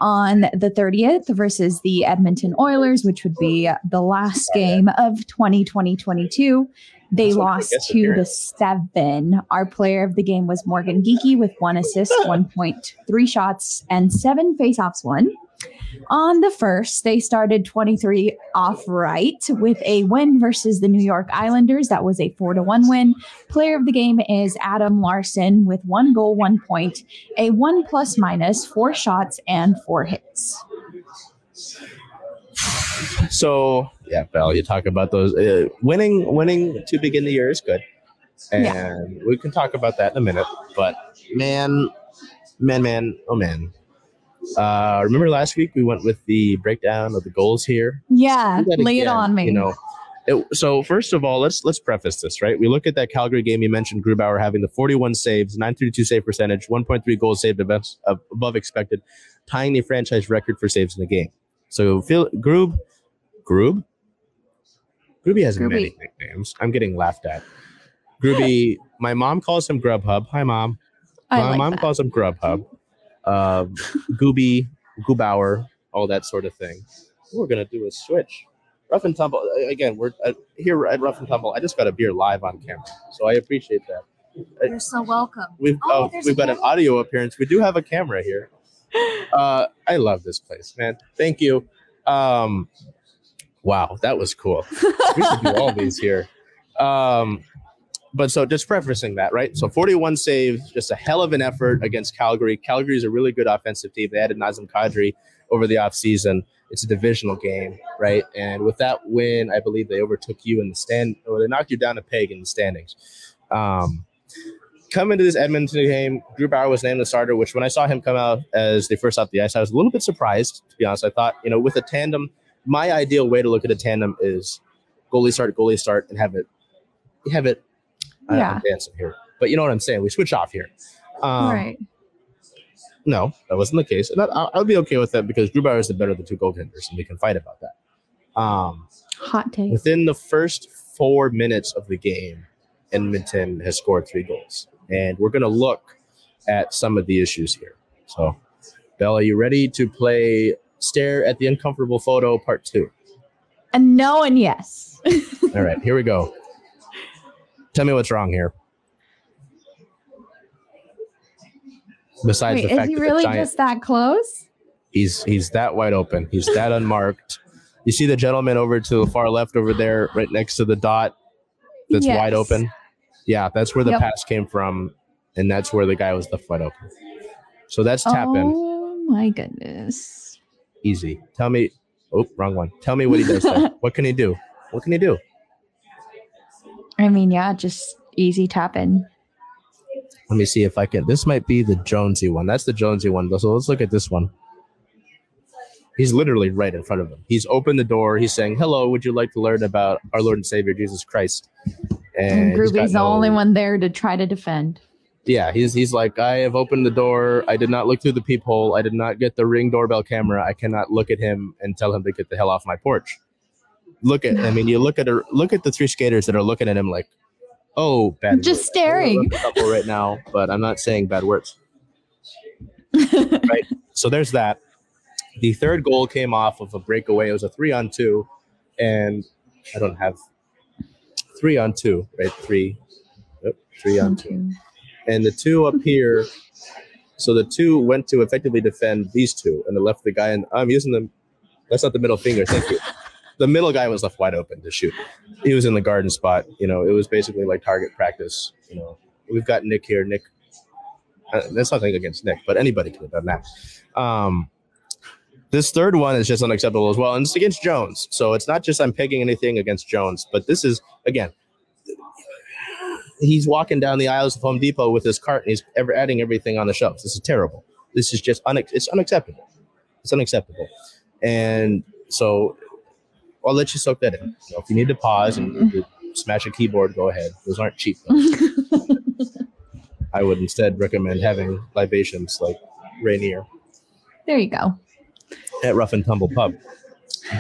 on the 30th versus the Edmonton Oilers, which would be the last game of 2020-22. They lost two to seven. Our player of the game was Morgan Geekie with one assist, [laughs] 1.3 shots, and seven faceoffs won. On the first, they started 23 off right with a win versus the New York Islanders. That was a four to one win. Player of the game is Adam Larsson with one goal, one point, a one plus minus, four shots, and four hits. So yeah, Belle, you talk about those uh, winning. Winning to begin the year is good, and yeah. we can talk about that in a minute. But man, man, man, oh man, uh, remember last week we went with the breakdown of the goals here. Yeah, lay again, it on me. You know, it, so first of all, let's let's preface this right. We look at that Calgary game. You mentioned Grubauer having the 41 saves, 932 save percentage, 1.3 goals saved above, above expected, tying the franchise record for saves in the game. So Phil Grub, Grub, Gruby has many nicknames. I'm getting laughed at. Gruby, my mom calls him Grubhub. Hi, mom. I my like mom that. calls him Grubhub uh, Gooby, Goobauer, all that sort of thing. We're gonna do a switch. Rough and tumble again. We're uh, here at Rough and Tumble. I just got a beer live on camera, so I appreciate that. You're so welcome. We've oh, uh, we've got an audio appearance. We do have a camera here. [laughs] Uh, I love this place, man. Thank you. Um, wow, that was cool. we should do all these here. Um, but so just prefacing that, right? So 41 saves, just a hell of an effort against Calgary. Calgary is a really good offensive team. They added Nazem Kadri over the offseason. It's a divisional game, right? And with that win, I believe they overtook you in the stand, or they knocked you down a peg in the standings. Um, coming to this Edmonton game, Grubauer was named the starter, which when I saw him come out as the first off the ice, I was a little bit surprised, to be honest. I thought, you know, with a tandem, my ideal way to look at a tandem is goalie start, goalie start, and have it have it yeah. I'm dancing here. But you know what I'm saying? We switch off here. Um, right. No, that wasn't the case. And I, will be okay with that because Grubauer is the better of the two goaltenders, and we can fight about that. Um, Hot take. Within the first four minutes of the game, Edmonton has scored three goals. And we're going to look at some of the issues here. So, Bella, are you ready to play Stare at the Uncomfortable Photo Part Two? And no and yes. [laughs] All right, here we go. Tell me what's wrong here. Besides Wait, the fact is he really giant, just that close? He's he's that wide open. He's that unmarked. You see the gentleman over to the far left over there, right next to the dot that's yes. wide open. Yeah, that's where the yep. pass came from, and that's where the guy was left wide open. So that's tapping. Oh my goodness! Easy. Tell me. Oh, wrong one. Tell me what he does. [laughs] what can he do? What can he do? I mean, yeah, just easy tapping. Let me see if I can. This might be the Jonesy one. That's the Jonesy one. So let's look at this one. He's literally right in front of him. He's opened the door. He's saying, "Hello, would you like to learn about our Lord and Savior Jesus Christ?" And, and Groovy's the no, only one there to try to defend. Yeah, he's he's like, "I have opened the door. I did not look through the peephole. I did not get the ring doorbell camera. I cannot look at him and tell him to get the hell off my porch." Look at. I mean, you look at her. Look at the three skaters that are looking at him like, "Oh, bad." Just words. staring. couple right now, but I'm not saying bad words. [laughs] right. So there's that. The third goal came off of a breakaway. It was a three on two, and I don't have three on two. Right, three. Three on two. And the two up here. So the two went to effectively defend these two, and they left the guy. And I'm using them. That's not the middle finger. Thank you the middle guy was left wide open to shoot. He was in the garden spot. You know, it was basically like target practice. You know, we've got Nick here. Nick, uh, that's nothing against Nick, but anybody could have done that. Um, this third one is just unacceptable as well, and it's against Jones. So it's not just I'm picking anything against Jones, but this is again. he's walking down the aisles of Home Depot with his cart and he's ever adding everything on the shelves. This is terrible. This is just unex- it's unacceptable. It's unacceptable. And so I'll let you soak that in. You know, if you need to pause and smash a keyboard, go ahead. Those aren't cheap. [laughs] I would instead recommend having libations like Rainier There you go. at Rough and Tumble Pub.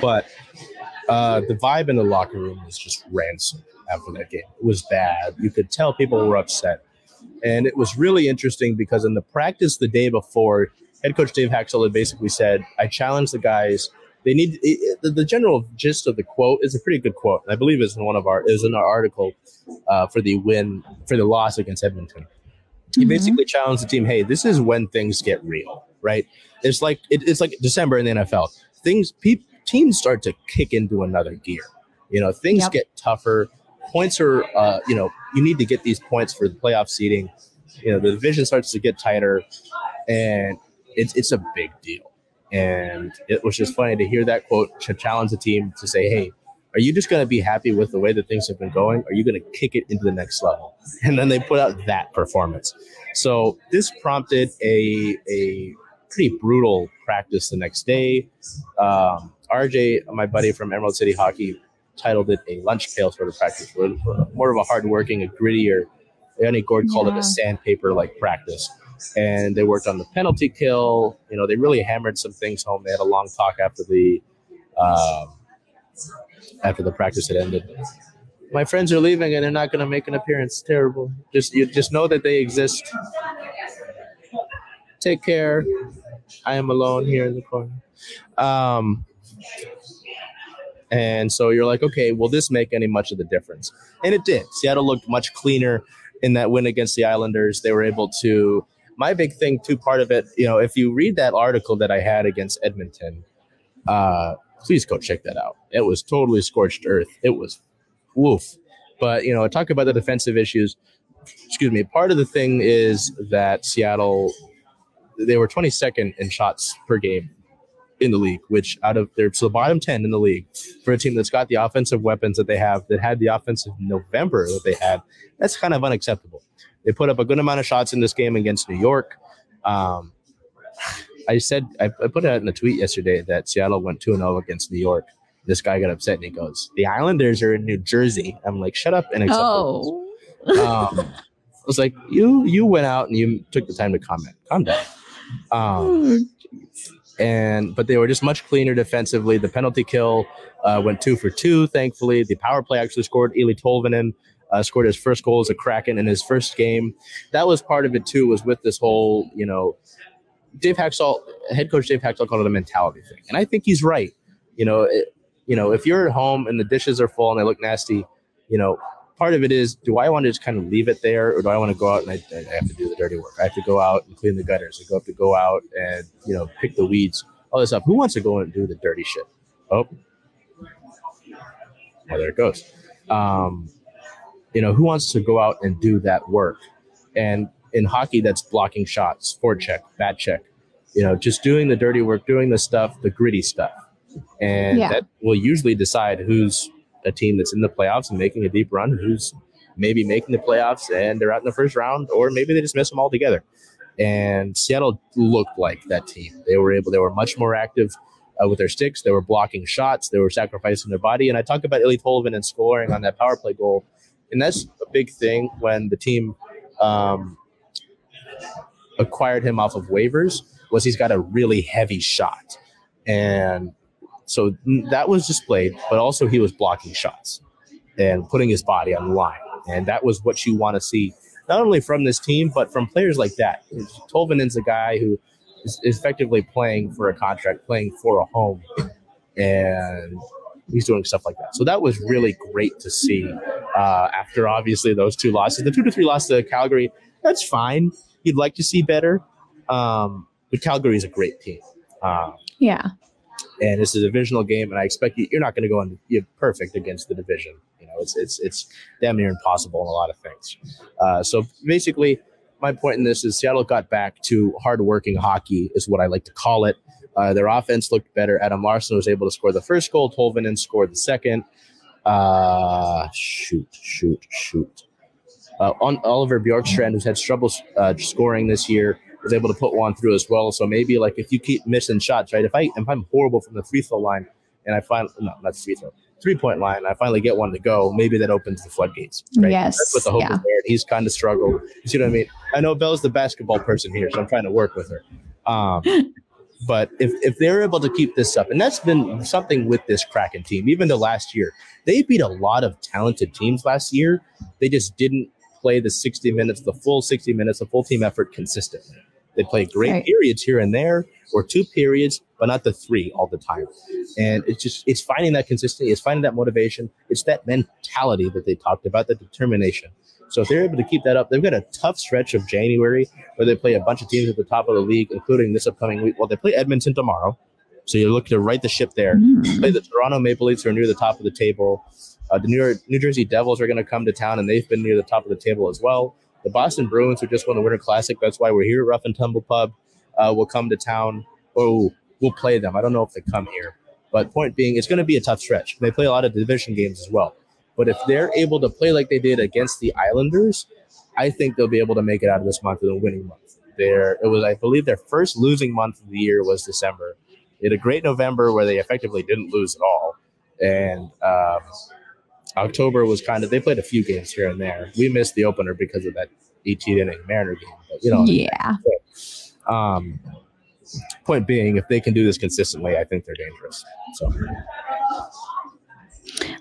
But uh, the vibe in the locker room was just rancid after that game. It was bad. You could tell people were upset. And it was really interesting because in the practice the day before, head coach Dave Hakstol had basically said, I challenge the guys. They need it, the, the general gist of the quote is a pretty good quote. I believe it's in one of our it was in our article uh, for the win for the loss against Edmonton. He Mhm. basically challenged the team, hey, this is when things get real, right? It's like it, it's like December in the NFL. Things pe- teams start to kick into another gear. You know, things Yep. get tougher. Points are, uh, you know, you need to get these points for the playoff seeding. You know, the division starts to get tighter, and it's it's a big deal. And it was just funny to hear that quote to challenge the team to say, "Hey, are you just going to be happy with the way that things have been going? Are you going to kick it into the next level?" And then they put out that performance. So this prompted a a pretty brutal practice the next day. Um, RJ, my buddy from Emerald City Hockey, titled it a lunch pail sort of practice, where it was more of a hardworking, a grittier. Annie Gord called it a sandpaper like practice. And they worked on the penalty kill. You know, they really hammered some things home. They had a long talk after the um, after the practice had ended. My friends are leaving and they're not going to make an appearance. Terrible. Just you just know that they exist. Take care. I am alone here in the corner. Um, and so you're like, okay, will this make any much of the difference? And it did. Seattle looked much cleaner in that win against the Islanders. They were able to. My big thing, too, part of it, you know, if you read that article that I had against Edmonton, uh, please go check that out. It was totally scorched earth. It was woof. But, you know, I talk about the defensive issues. Excuse me. Part of the thing is that Seattle, they were 22nd in shots per game in the league, which out of they're so bottom 10 in the league for a team that's got the offensive weapons that they have, that had the offensive November that they had. That's kind of unacceptable. They put up a good amount of shots in this game against New York. Um, I said I, I put it out in a tweet yesterday that Seattle went 2 0 against New York. This guy got upset and he goes, The Islanders are in New Jersey. I'm like, shut up and accept Oh. um, I was like, you you went out and you took the time to comment. Calm down. Um, and but they were just much cleaner defensively. The penalty kill uh, went two for two. Thankfully, the power play actually scored. Eeli Tolvanen uh, scored his first goal as a Kraken in his first game. That was part of it too. Was with this whole you know, Dave Hakstol, head coach Dave Hakstol called it a mentality thing, and I think he's right. You know, it, you know, if you're at home and the dishes are full and they look nasty, you know, part of it is do I want to just kind of leave it there or do I want to go out and I, I have to do the dirty work? I have to go out and clean the gutters. I go have to go out and, you know, pick the weeds, all this stuff. Who wants to go and do the dirty shit? Oh, well, there it goes. Um, you know, who wants to go out and do that work? And in hockey, that's blocking shots, forecheck, back check, you know, just doing the dirty work, doing the stuff, the gritty stuff. And Yeah. that will usually decide who's a team that's in the playoffs and making a deep run, who's maybe making the playoffs and they're out in the first round, or maybe they just miss them altogether. And Seattle looked like that team. They were able, they were much more active uh, with their sticks. They were blocking shots. They were sacrificing their body. And I talk about Eeli Tolvanen scoring on that power play goal. And that's a big thing when the team um, acquired him off of waivers was he's got a really heavy shot. And so that was displayed, but also he was blocking shots and putting his body on the line. And that was what you want to see, not only from this team, but from players like that. Tolvanen's a guy who is effectively playing for a contract, playing for a home, and he's doing stuff like that. So that was really great to see uh, after obviously those two losses. The two to three loss to Calgary, that's fine. You'd like to see better. Um, but Calgary is a great team. Um, Yeah. And it's a divisional game, and I expect you, you're not going to go in perfect against the division. You know, it's it's it's damn near impossible in a lot of things. Uh, so basically, my point in this is Seattle got back to hardworking hockey, is what I like to call it. Uh, their offense looked better. Adam Larsson was able to score the first goal. Tolvanen scored the second. Uh, shoot, shoot, shoot. Uh, on Oliver Bjorkstrand, who's had trouble uh, scoring this year, was able to put one through as well. So maybe like if you keep missing shots, right? If I if I'm horrible from the free throw line and I find no, not free throw, three point line, I finally get one to go, maybe that opens the floodgates. Right? Yes. That's what the hope yeah. is there. He's kind of struggled. You see what I mean? I know Belle's the basketball person here, so I'm trying to work with her. Um, [laughs] but if, if they're able to keep this up, and that's been something with this Kraken team, even the last year, they beat a lot of talented teams last year. They just didn't play the 60 minutes, the full 60 minutes, the full team effort consistently. They play great Right. periods here and there, or two periods, but not the three all the time. And it's just it's finding that consistency, it's finding that motivation, it's that mentality that they talked about, that determination. So if they're able to keep that up, they've got a tough stretch of January where they play a bunch of teams at the top of the league, including this upcoming week. Well, they play Edmonton tomorrow, so you look to right the ship there. Mm. Play the Toronto Maple Leafs, who are near the top of the table. Uh, the New York, New Jersey Devils are going to come to town, and they've been near the top of the table as well. The Boston Bruins, who just won the Winter Classic, that's why we're here at Rough and Tumble Pub, uh, will come to town. Oh, we'll play them. I don't know if they come here, but point being, it's going to be a tough stretch. They play a lot of division games as well. But if they're able to play like they did against the Islanders, I think they'll be able to make it out of this month with a winning month. There, it was, I believe, their first losing month of the year was December. They had a great November where they effectively didn't lose at all, and um, October was kind of they played a few games here and there. We missed the opener because of that 18 inning Mariner game, but you know, Yeah. um, point being, if they can do this consistently, I think they're dangerous. So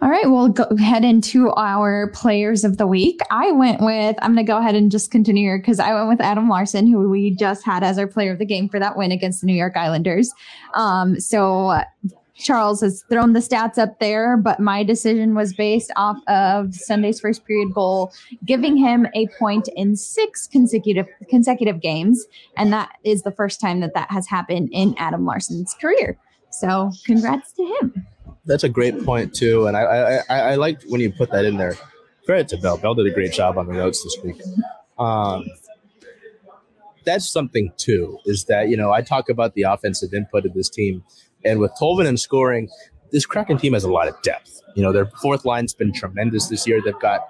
All right, we'll go head into our players of the week. I went with, I'm going to go ahead and just continue here because I went with Adam Larsson, who we just had as our player of the game for that win against the New York Islanders. Um, so Charles has thrown the stats up there, but my decision was based off of Sunday's first period goal, giving him a point in six consecutive consecutive games, and that is the first time that that has happened in Adam Larsson's career. So, congrats to him. that's a great point too, and I I, I, liked when you put that in there. Credit to Belle. Belle did a great job on the notes this week. Um, that's something too. Is that you know I talk about the offensive input of this team, and with Tolvanen scoring, this Kraken team has a lot of depth. You know their fourth line's been tremendous this year. They've got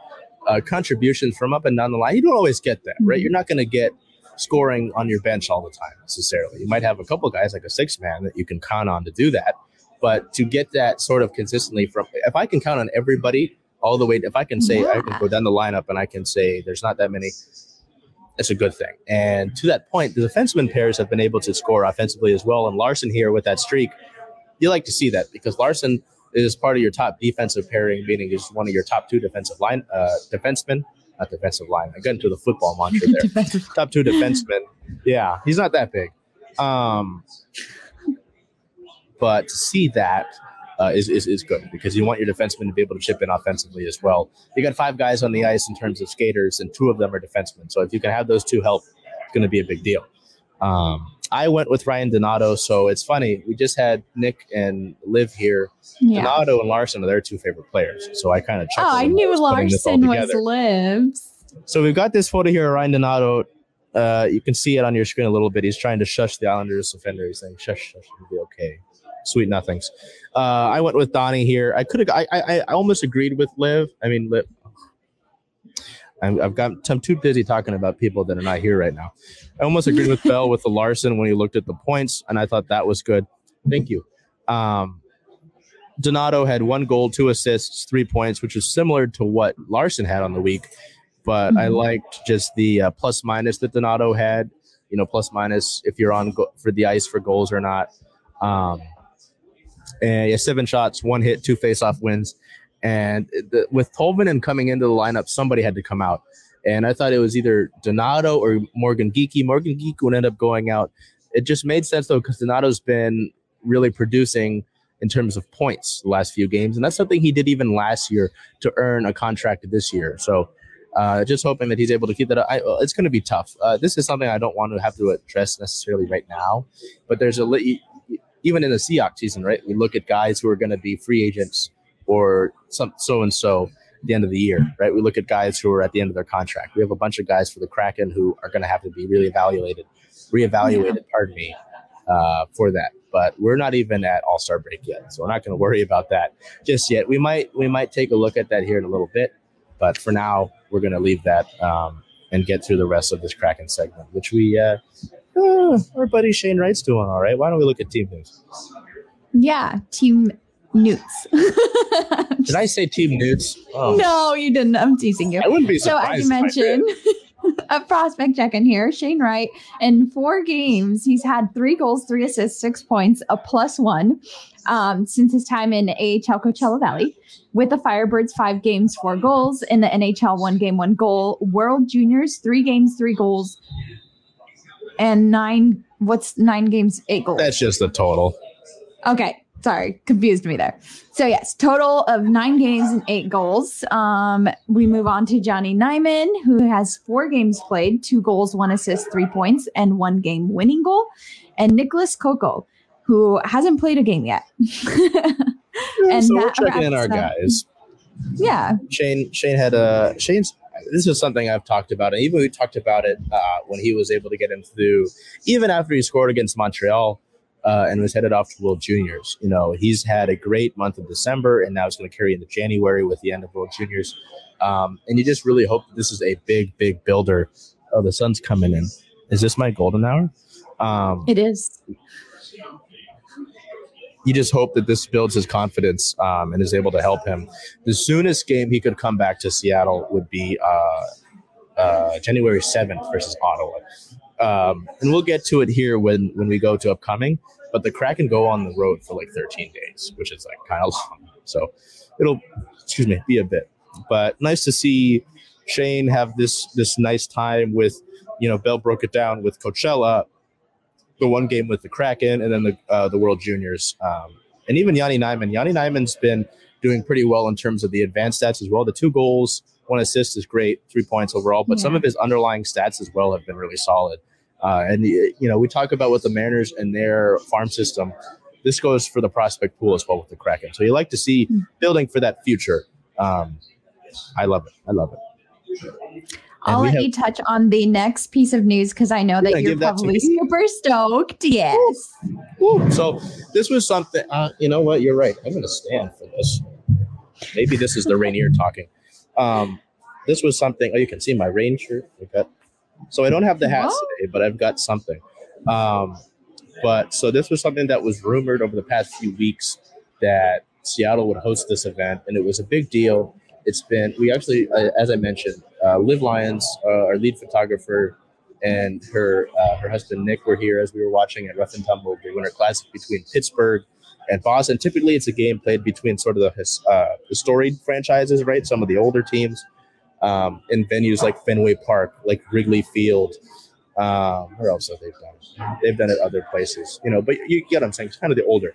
uh, contributions from up and down the line. You don't always get that, right? You're not going to get scoring on your bench all the time necessarily. You might have a couple guys like a six man that you can count on to do that, but to get that sort of consistently from if I can count on everybody all the way, if I can say I can go down the lineup and I can say there's not that many. That's a good thing. And to that point, the defenseman pairs have been able to score offensively as well. And Larsson here with that streak, you like to see that because Larsson is part of your top defensive pairing, meaning he's one of your top two defensive line uh, defensemen, not defensive line. I got into the football mantra there. [laughs] top two defensemen. Yeah, he's not that big. Um, but to see that uh, is, is is good because you want your defensemen to be able to chip in offensively as well. You got five guys on the ice in terms of skaters, and two of them are defensemen. So if you can have those two help, it's going to be a big deal. Um, I went with Ryan Donato, so it's funny. We just had Nick and Liv here. Yeah. Donato and Larsson are their two favorite players. So I kind of Oh, I knew Larsson was lives. So we've got this photo here of Ryan Donato. Uh, you can see it on your screen a little bit. He's trying to shush the Islanders defender. He's saying, "Shush, shush, it'll be okay." Sweet nothings. Uh, I went with Donnie here. I could have. I, I I almost agreed with Liv. I mean, Liv. I'm, I've got. I'm too busy talking about people that are not here right now. I almost agreed with [laughs] Belle with the Larsson when he looked at the points, and I thought that was good. Thank you. Um, Donato had one goal, two assists, three points, which is similar to what Larsson had on the week. But I Mhm. liked just the uh, plus minus that Donato had. You know, plus minus if you're on go- for the ice for goals or not. Um, and yeah, seven shots, one hit, two face-off wins. And the, with Tolvanen coming into the lineup, somebody had to come out. And I thought it was either Donato or Morgan Geekie. Morgan Geekie would end up going out. It just made sense though because Donato's been really producing in terms of points the last few games, and that's something he did even last year to earn a contract this year. So. Uh, just hoping that he's able to keep that. up. I, it's going to be tough. Uh, this is something I don't want to have to address necessarily right now, but there's a li- even in the Seahawks season, right? We look at guys who are going to be free agents or some so and so at the end of the year, right? We look at guys who are at the end of their contract. We have a bunch of guys for the Kraken who are going to have to be really evaluated, reevaluated, pardon me, uh, for that. But we're not even at All Star break yet, so we're not going to worry about that just yet. We might we might take a look at that here in a little bit. but for now, we're going to leave that um, and get through the rest of this Kraken segment, which we, uh, uh, our buddy Shane Wright's doing all right. Why don't we look at team news? Yeah, team Newts. [laughs] Did I say team Newts? Oh. No, you didn't. I'm teasing you. I wouldn't be surprised. So as you mentioned, [laughs] a prospect check in here. Shane Wright in four games, he's had three goals, three assists, six points, a plus one um, since his time in AHL Coachella Valley. With the Firebirds, five games, four goals. In the NHL, one game, one goal. World Juniors, three games, three goals, and nine. What's nine games, eight goals? That's just the total. Okay, sorry, confused me there. So yes, total of nine games and eight goals. Um, we move on to Johnny Nyman, who has four games played, two goals, one assist, three points, and one game winning goal. And Niklas Kokko, who hasn't played a game yet. [laughs] and so we're checking in our guys. Yeah. Shane Shane had a Shane's this is something I've talked about, and even we talked about it uh, when he was able to get him through, even after he scored against Montreal uh, and was headed off to World Juniors. You know, he's had a great month of December, and now it's going to carry into January with the end of World Juniors. Um, and you just really hope this is a big, big builder. Oh, the sun's coming in. Is this my golden hour? Um, it is. You just hope that this builds his confidence um, and is able to help him. The soonest game he could come back to Seattle would be uh, uh, January 7th versus Ottawa. Um, and we'll get to it here when when we go to upcoming. But the Kraken go on the road for like 13 days, which is like kind of long. So it'll, excuse me, be a bit. But nice to see Shane have this this nice time with, you know, Belle broke it down with Coachella, the one game with the Kraken, and then the uh, the World Juniors, um, and even Jani Nyman. Jani Nyman's been doing pretty well in terms of the advanced stats as well. The two goals one assist is great, three points overall, but yeah. some of his underlying stats as well have been really solid. Uh, and you know, we talk about with the Mariners and their farm system. This goes for the prospect pool as well with the Kraken. So you like to see hmm. building for that future. Um, I love it. I love it. I'll let have, you touch on the next piece of news because I know that you're that probably super stoked. Yes. So this was something. Uh, you know what? You're right. I'm going to stand for this. Maybe this is the Rainier talking. Um, this was something. Oh, you can see my rain shirt. got, so I don't have the hats what? today, but I've got something. Um, but so this was something that was rumored over the past few weeks that Seattle would host this event, and it was a big deal. It's been we actually, uh, as I mentioned, uh, Liv Lyons, uh, our lead photographer, and her uh, her husband Nick were here as we were watching at Rough and Tumble, the Winter Classic between Pittsburgh and Boston. Typically, it's a game played between sort of the his, uh, storied franchises, right? Some of the older teams um, in venues like Fenway Park, like Wrigley Field. Um, where else have they done? They've done it other places, you know. But you get what I'm saying. It's kind of the older.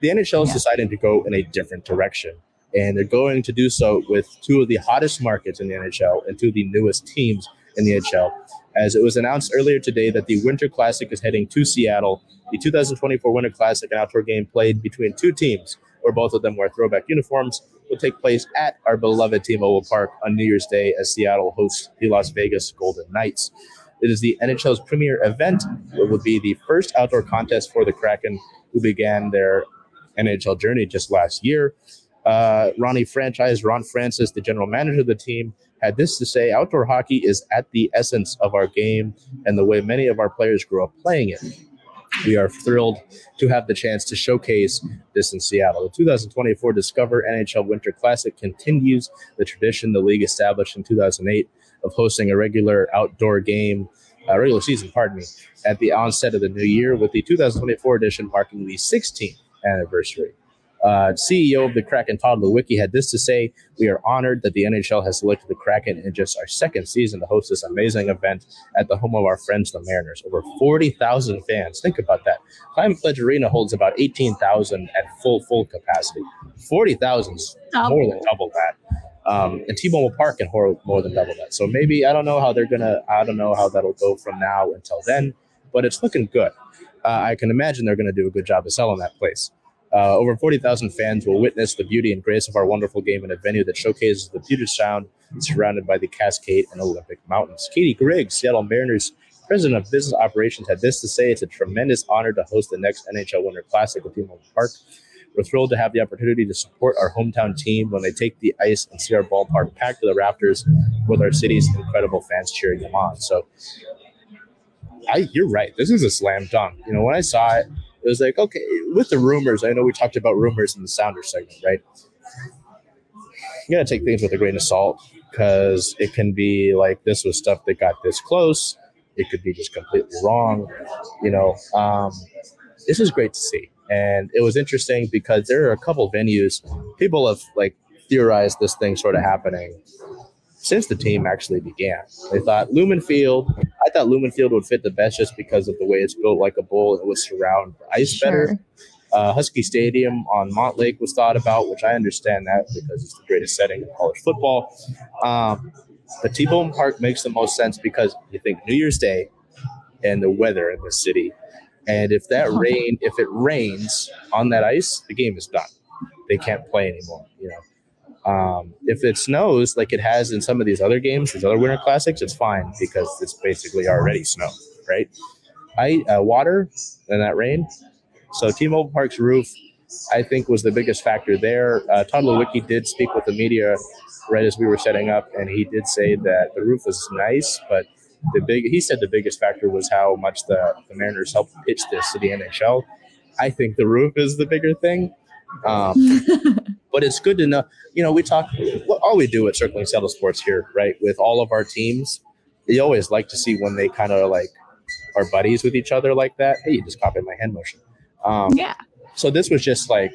The NHL is yeah. deciding to go in a different direction, and they're going to do so with two of the hottest markets in the NHL and two of the newest teams in the NHL. As it was announced earlier today that the Winter Classic is heading to Seattle the 2024 Winter Classic, an outdoor game played between two teams, where both of them wear throwback uniforms, will take place at our beloved T-Mobile Park on New Year's Day as Seattle hosts the Las Vegas Golden Knights. It is the NHL's premier event. It will be the first outdoor contest for the Kraken, who began their NHL journey just last year. Uh, Ronnie Franchise, Ron Francis, the general manager of the team, had this to say outdoor hockey is at the essence of our game and the way many of our players grew up playing it we are thrilled to have the chance to showcase this in Seattle. The 2024 Discover NHL Winter Classic continues the tradition the league established in 2008 of hosting a regular outdoor game, uh, regular season, pardon me, at the onset of the new year, with the 2024 edition marking the 16th anniversary. Uh, CEO of the Kraken, Tod Leiweke, had this to say We are honored that the NHL has selected the Kraken in just our second season to host this amazing event at the home of our friends, the Mariners. Over 40,000 fans. Think about that. Climate Pledge Arena holds about 18,000 at full, full capacity. 40,000 is more than double that. Um, and T-Mobile Park can hold more than double that. So maybe I don't know how they're gonna. I don't know how that'll go from now until then, but it's looking good. Uh, I can imagine they're gonna do a good job of selling that place. Uh, over 40,000 fans will witness the beauty and grace of our wonderful game in a venue that showcases the Puget Sound surrounded by the Cascade and Olympic Mountains. Catie Griggs, Seattle Mariners president of business operations, had this to say It's a tremendous honor to host the next NHL Winter Classic at T-Mobile Park. We're thrilled to have the opportunity to support our hometown team when they take the ice and see our ballpark packed to the rafters with our city's incredible fans cheering them on. So, I, you're right. This is a slam dunk. You know, when I saw it, it was like, okay, with the rumors, I know we talked about rumors in the Sounder segment, right? You got to take things with a grain of salt because it can be like this was stuff that got this close. It could be just completely wrong. You know, um, this is great to see. And it was interesting because there are a couple venues, people have like theorized this thing sort of happening since the team actually began. They thought Lumen Field, I thought Lumen Field would fit the best just because of the way it's built like a bowl. It would surround the ice sure. better. Uh, Husky Stadium on Montlake was thought about, which I understand that because it's the greatest setting in college football. Um, but T-Mobile Park makes the most sense because you think New Year's Day and the weather in the city. And if that rain, if it rains on that ice, the game is done. They can't play anymore. You know, um, if it snows like it has in some of these other games, these other Winter Classics, it's fine because it's basically already snow, right? I uh, water and that rain so T-Mobile Park's roof, I think, was the biggest factor there. Uh, Tod Leiweke did speak with the media right as we were setting up, and he did say that the roof was nice, but the big he said the biggest factor was how much the, the Mariners helped pitch this to the NHL. I think the roof is the bigger thing. Um, [laughs] but it's good to know. You know, we talk all we do at Circling Seattle Sports here, right? With all of our teams, you always like to see when they kind of like are buddies with each other like that. Hey, you just copied my hand motion. Um, yeah. So this was just like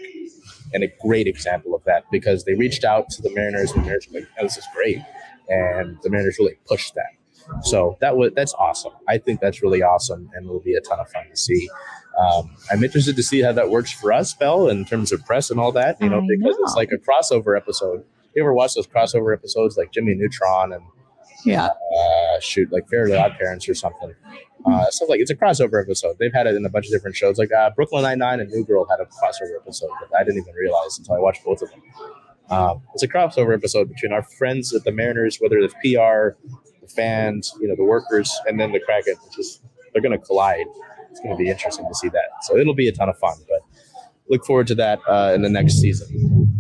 and a great example of that because they reached out to the Mariners and the Mariners were like, oh, this is great. And the Mariners really pushed that. So that was that's awesome. I think that's really awesome and it'll be a ton of fun to see. Um, I'm interested to see how that works for us, Belle, in terms of press and all that. You know, I because know. it's like a crossover episode. You ever watch those crossover episodes like Jimmy Neutron and yeah, uh, shoot like Fairly Odd Parents or something? Uh, so like it's a crossover episode. They've had it in a bunch of different shows. Like uh, Brooklyn Nine Nine and New Girl had a crossover episode that I didn't even realize until I watched both of them. Um, it's a crossover episode between our friends at the Mariners, whether it's PR, fans, you know, the workers, and then the Kraken. Just they're going to collide. It's going to be interesting to see that. So it'll be a ton of fun. But look forward to that uh, in the next season.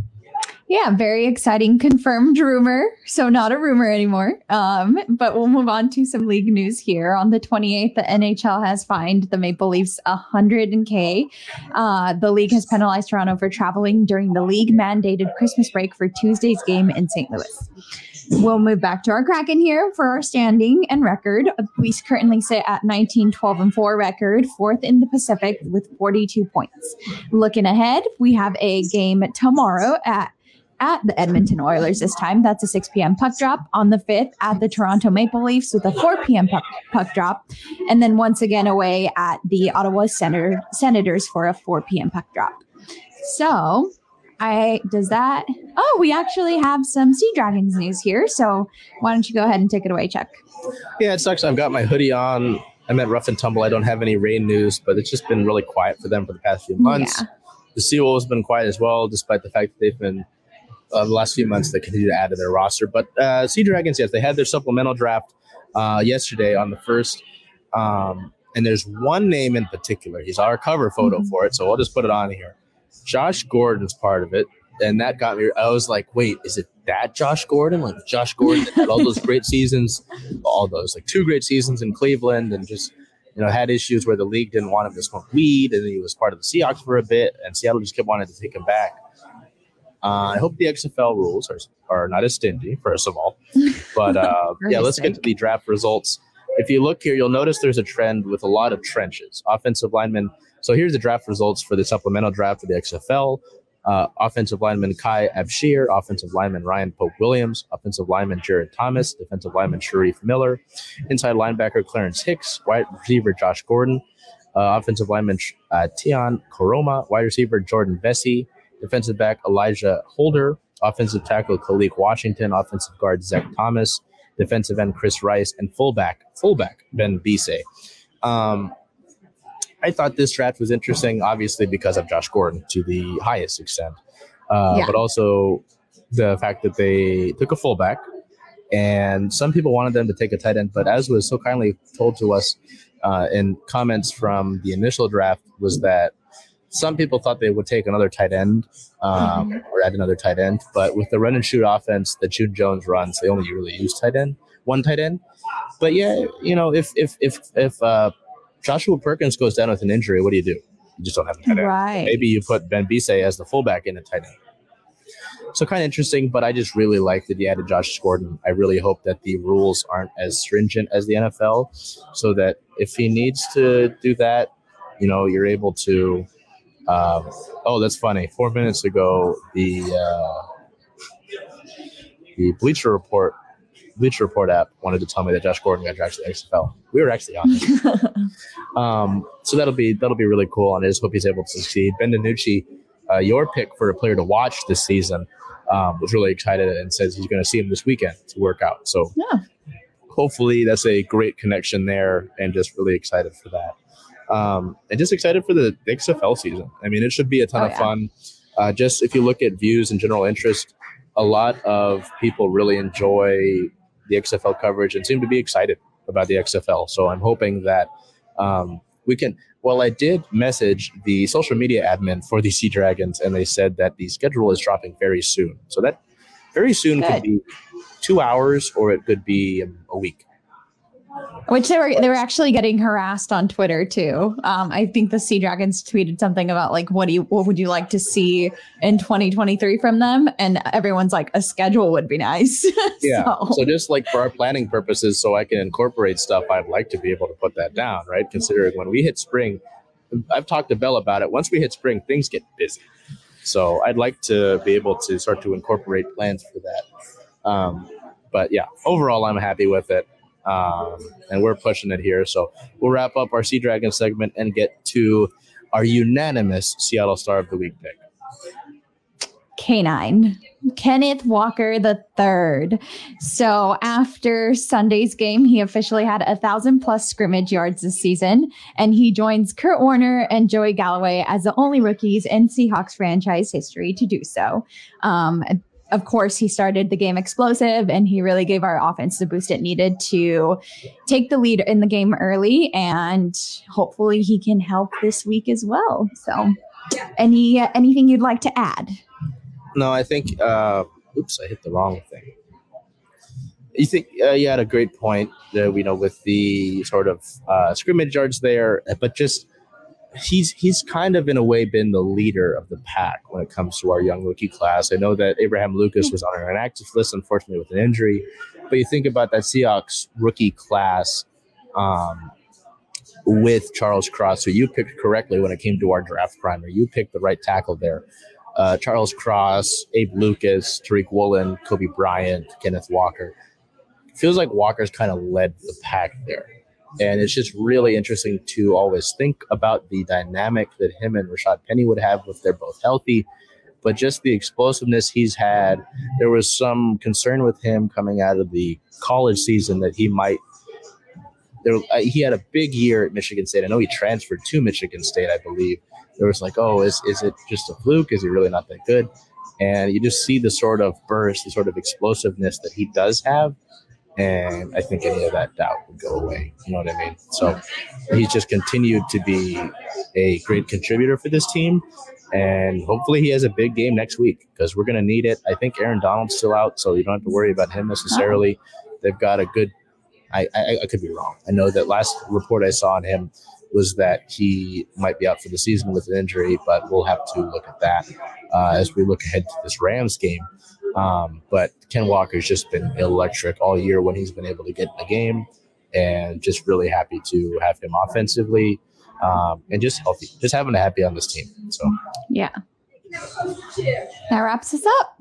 Yeah, very exciting confirmed rumor. So not a rumor anymore. Um, but we'll move on to some league news here. On the 28th, the NHL has fined the Maple Leafs 100k. Uh, the league has penalized Toronto for traveling during the league mandated Christmas break for Tuesday's game in St. Louis. We'll move back to our Kraken here for our standing and record. We currently sit at 19, 12, and 4 record, fourth in the Pacific with 42 points. Looking ahead, we have a game tomorrow at at the Edmonton Oilers this time. That's a 6 p.m. puck drop on the 5th at the Toronto Maple Leafs with a 4 p.m. puck, puck drop. And then once again away at the Ottawa Senator, Senators for a 4 p.m. puck drop. So I does that oh we actually have some Sea Dragons news here. So why don't you go ahead and take it away, Chuck? Yeah, it sucks. I've got my hoodie on. I'm at rough and tumble. I don't have any Reign news, but it's just been really quiet for them for the past few months. Yeah. The Seawolves have been quiet as well, despite the fact that they've been uh, the last few months they continue to add to their roster. But uh, Sea Dragons, yes, they had their supplemental draft uh, yesterday on the first. Um, and there's one name in particular. He's our cover photo mm-hmm. for it, so I'll just put it on here. Josh Gordon's part of it, and that got me. I was like, "Wait, is it that Josh Gordon? Like Josh Gordon had all those great seasons, all those like two great seasons in Cleveland, and just you know had issues where the league didn't want him to smoke weed, and he was part of the Seahawks for a bit, and Seattle just kept wanting to take him back. Uh, I hope the XFL rules are, are not as stingy, first of all. But uh, [laughs] yeah, let's get to the draft results. If you look here, you'll notice there's a trend with a lot of trenches. Offensive linemen. So here's the draft results for the supplemental draft for the XFL. Uh, offensive lineman Kai Abshir, offensive lineman Ryan Pope Williams, offensive lineman Jared Thomas, defensive lineman Shareef Miller, inside linebacker Clarence Hicks, wide receiver Josh Gordon, uh, offensive lineman uh, Tian Koroma, wide receiver Jordan Veasy, defensive back Elijah Holder, offensive tackle Kalik Washington, offensive guard Zach Thomas, defensive end Chris Rice, and fullback fullback Ben Bise. Um, I thought this draft was interesting, obviously because of Josh Gordon to the highest extent, uh, yeah. but also the fact that they took a fullback, and some people wanted them to take a tight end. But as was so kindly told to us uh, in comments from the initial draft, was that some people thought they would take another tight end um, Mhm. or add another tight end, but with the run and shoot offense that June Jones runs, they only really use tight end, one tight end. But yeah, you know, if if if if uh, Joshua Perkins goes down with an injury, what do you do? You just don't have a tight end. Right. Maybe you put Ben Bise as the fullback in a tight end. So kind of interesting, but I just really like that he added Josh Gordon. I really hope that the rules aren't as stringent as the NFL, so that if he needs to do that, you know, you're able to. Um, oh, that's funny. Four minutes ago, the uh, the Bleacher Report Bleacher Report app wanted to tell me that Josh Gordon got drafted to the XFL. We were actually on it. [laughs] Um, so that'll be that'll be really cool, and I just hope he's able to succeed. Ben DiNucci, uh, your pick for a player to watch this season, um, was really excited and says he's going to see him this weekend to work out. So Yeah. hopefully that's a great connection there, and just really excited for that. Um, and just excited for the XFL season. I mean, it should be a ton Oh, of yeah. fun. Uh, just if you look at views and general interest, a lot of people really enjoy the XFL coverage and seem to be excited about the XFL. So I'm hoping that um, we can. Well, I did message the social media admin for the Sea Dragons, and they said that the schedule is dropping very soon. So that very soon Good. could be two hours, or it could be a week. Which they were they were actually getting harassed on Twitter too. Um, I think the Sea Dragons tweeted something about like what do you what would you like to see in 2023 from them? And everyone's like a schedule would be nice. [laughs] Yeah. So- So just like for our planning purposes, so I can incorporate stuff, I'd like to be able to put that down, right? Considering when we hit spring, I've talked to Belle about it. Once we hit spring, things get busy. So I'd like to be able to start to incorporate plans for that. Um, but yeah, overall, I'm happy with it. Um, and we're pushing it here. So we'll wrap up our Sea Dragon segment and get to our unanimous Seattle Star of the Week pick. K9, Kenneth Walker third. So after Sunday's game, he officially had a thousand plus scrimmage yards this season, and he joins Curt Warner and Joey Galloway as the only rookies in Seahawks franchise history to do so. Um, of course, he started the game explosive, and he really gave our offense the boost it needed to take the lead in the game early, and hopefully, he can help this week as well. So, any anything you'd like to add? No, I think. Uh, oops, I hit the wrong thing. You think uh, you had a great point there. You know, with the sort of uh, scrimmage yards there, but just he's he's kind of in a way been the leader of the pack when it comes to our young rookie class. I know that Abraham Lucas was on an active list, unfortunately, with an injury. But you think about that Seahawks rookie class um, with Charles Cross, who you picked correctly when it came to our draft primer. You picked the right tackle there uh, Charles Cross, Abe Lucas, Tariq Woolen, Coby Bryant, Kenneth Walker. Feels like Walker's kind of led the pack there. And it's just really interesting to always think about the dynamic that him and Rashaad Penny would have if they're both healthy. But just the explosiveness he's had, there was some concern with him coming out of the college season that he might. There, uh, he had a big year at Michigan State. I know he transferred to Michigan State, I believe, there was like, oh, is is it just a fluke? Is he really not that good? And you just see the sort of burst, the sort of explosiveness that he does have. And I think any of that doubt would go away. You know what I mean? So he's just continued to be a great contributor for this team. And hopefully he has a big game next week because we're going to need it. I think Aaron Donald's still out, so you don't have to worry about him necessarily. They've got a good. I, I, I could be wrong. I know that last report I saw on him was that he might be out for the season with an injury, but we'll have to look at that uh, as we look ahead to this Rams game. Um, but Ken Walker's just been electric all year when he's been able to get in the game, and just really happy to have him offensively um, and just healthy, just having a happy on this team. So, Yeah. That wraps us up.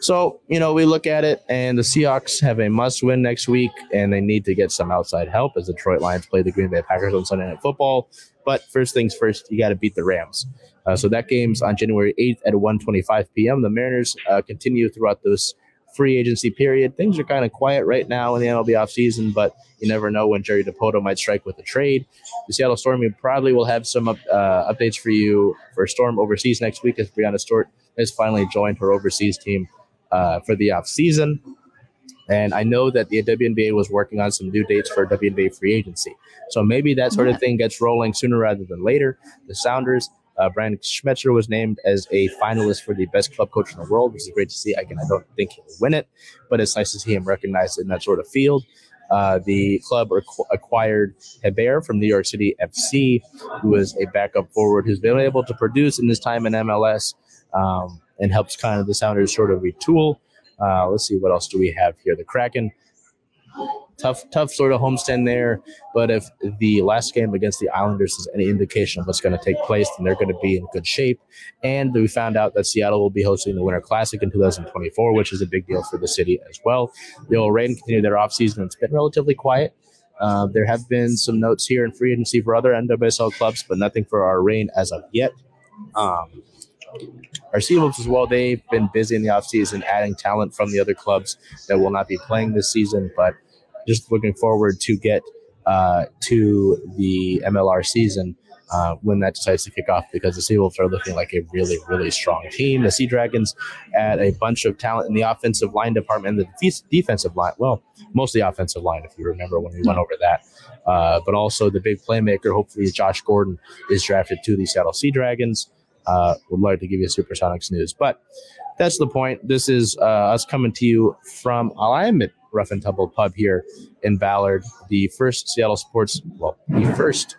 So you know, we look at it, and the Seahawks have a must-win next week, and they need to get some outside help as the Detroit Lions play the Green Bay Packers on Sunday Night Football. But first things first, you got to beat the Rams. Uh, so that game's on January 8th at 1:25 p.m. The Mariners uh, continue throughout this free agency period. Things are kind of quiet right now in the MLB offseason, but you never know when Jerry Dipoto might strike with a trade. The Seattle Storm we probably will have some up, uh, updates for you for Storm overseas next week as Breanna Stewart has finally joined her overseas team uh, for the offseason. And I know that the WNBA was working on some new dates for WNBA free agency. So maybe that sort of thing gets rolling sooner rather than later. The Sounders Uh, Brian Schmetzer was named as a finalist for the best club coach in the world, which is great to see. Again, I don't think he'll win it, but it's nice to see him recognized in that sort of field. Uh, the club requ- acquired Heber from New York City FC, who is a backup forward who's been able to produce in his time in MLS um, and helps kind of the Sounders sort of retool. Uh, let's see what else do we have here. The Kraken tough, tough sort of homestand there. But if the last game against the Islanders is any indication of what's going to take place, then they're going to be in good shape. And we found out that Seattle will be hosting the Winter Classic in 2024, which is a big deal for the city as well. The OL Reign continue their offseason. It's been relatively quiet. Uh, there have been some notes here in free agency for other NWSL clubs, but nothing for our Reign as of yet. Um, our Seawolves as well, they've been busy in the offseason adding talent from the other clubs that will not be playing this season, but just looking forward to get uh, to the MLR season uh, when that decides to kick off because the Seawolves are looking like a really, really strong team. The Sea Dragons add a bunch of talent in the offensive line department and the defensive line. Well, mostly offensive line, if you remember when we went over that. Uh, but also the big playmaker, hopefully Josh Gordon, is drafted to the Seattle Sea Dragons. Uh, would love to give you Supersonics news. But that's the point. This is uh, us coming to you from Alignment Rough and Tumble Pub here in Ballard, the first Seattle sports, well, the first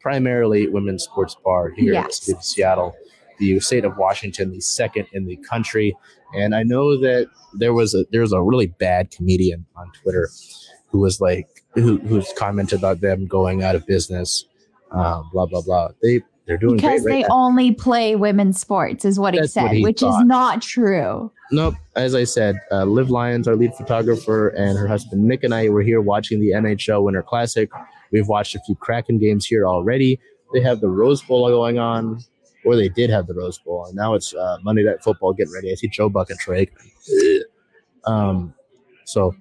primarily women's sports bar here yes. in Seattle, the state of Washington, the second in the country. And I know that there was a there's a really bad comedian on Twitter who was like who who's commented about them going out of business, um, blah blah blah. They they're doing because right they now. only play women's sports, is what That's he said, what he which thought. is not true. Nope. As I said, uh, Liv Lyons, our lead photographer, and her husband Nick and I were here watching the NHL Winter Classic. We've watched a few Kraken games here already. They have the Rose Bowl going on, or they did have the Rose Bowl, and now it's uh, Monday Night Football getting ready. I see Joe Buck and Troy. Um, so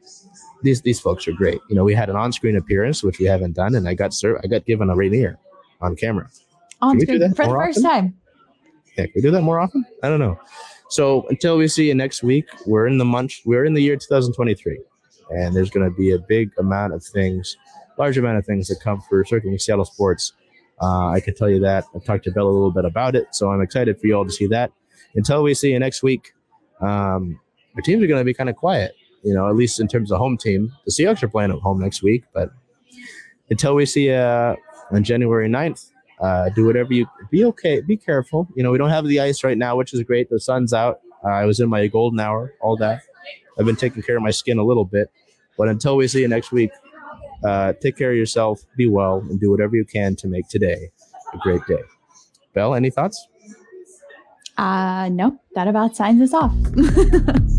these these folks are great. You know, we had an on-screen appearance, which we haven't done, and I got ser- I got given a Rainier on camera on screen for the first often? time. Yeah, can we do that more often? I don't know. So until we see you next week, we're in the month. We're in the year 2023, and there's going to be a big amount of things, large amount of things that come for certainly Seattle sports. Uh, I can tell you that. I've talked to Bella a little bit about it, so I'm excited for you all to see that. Until we see you next week, um, our teams are going to be kind of quiet. You know, at least in terms of home team. The Seahawks are playing at home next week, but until we see you uh, on January 9th, uh, do whatever you be okay. Be careful. You know, we don't have the ice right now, which is great. The sun's out. Uh, I was in my golden hour all that. I've been taking care of my skin a little bit. But until we see you next week, uh, take care of yourself, be well, and do whatever you can to make today a great day. Belle, any thoughts? Uh, no, that about signs us off. [laughs]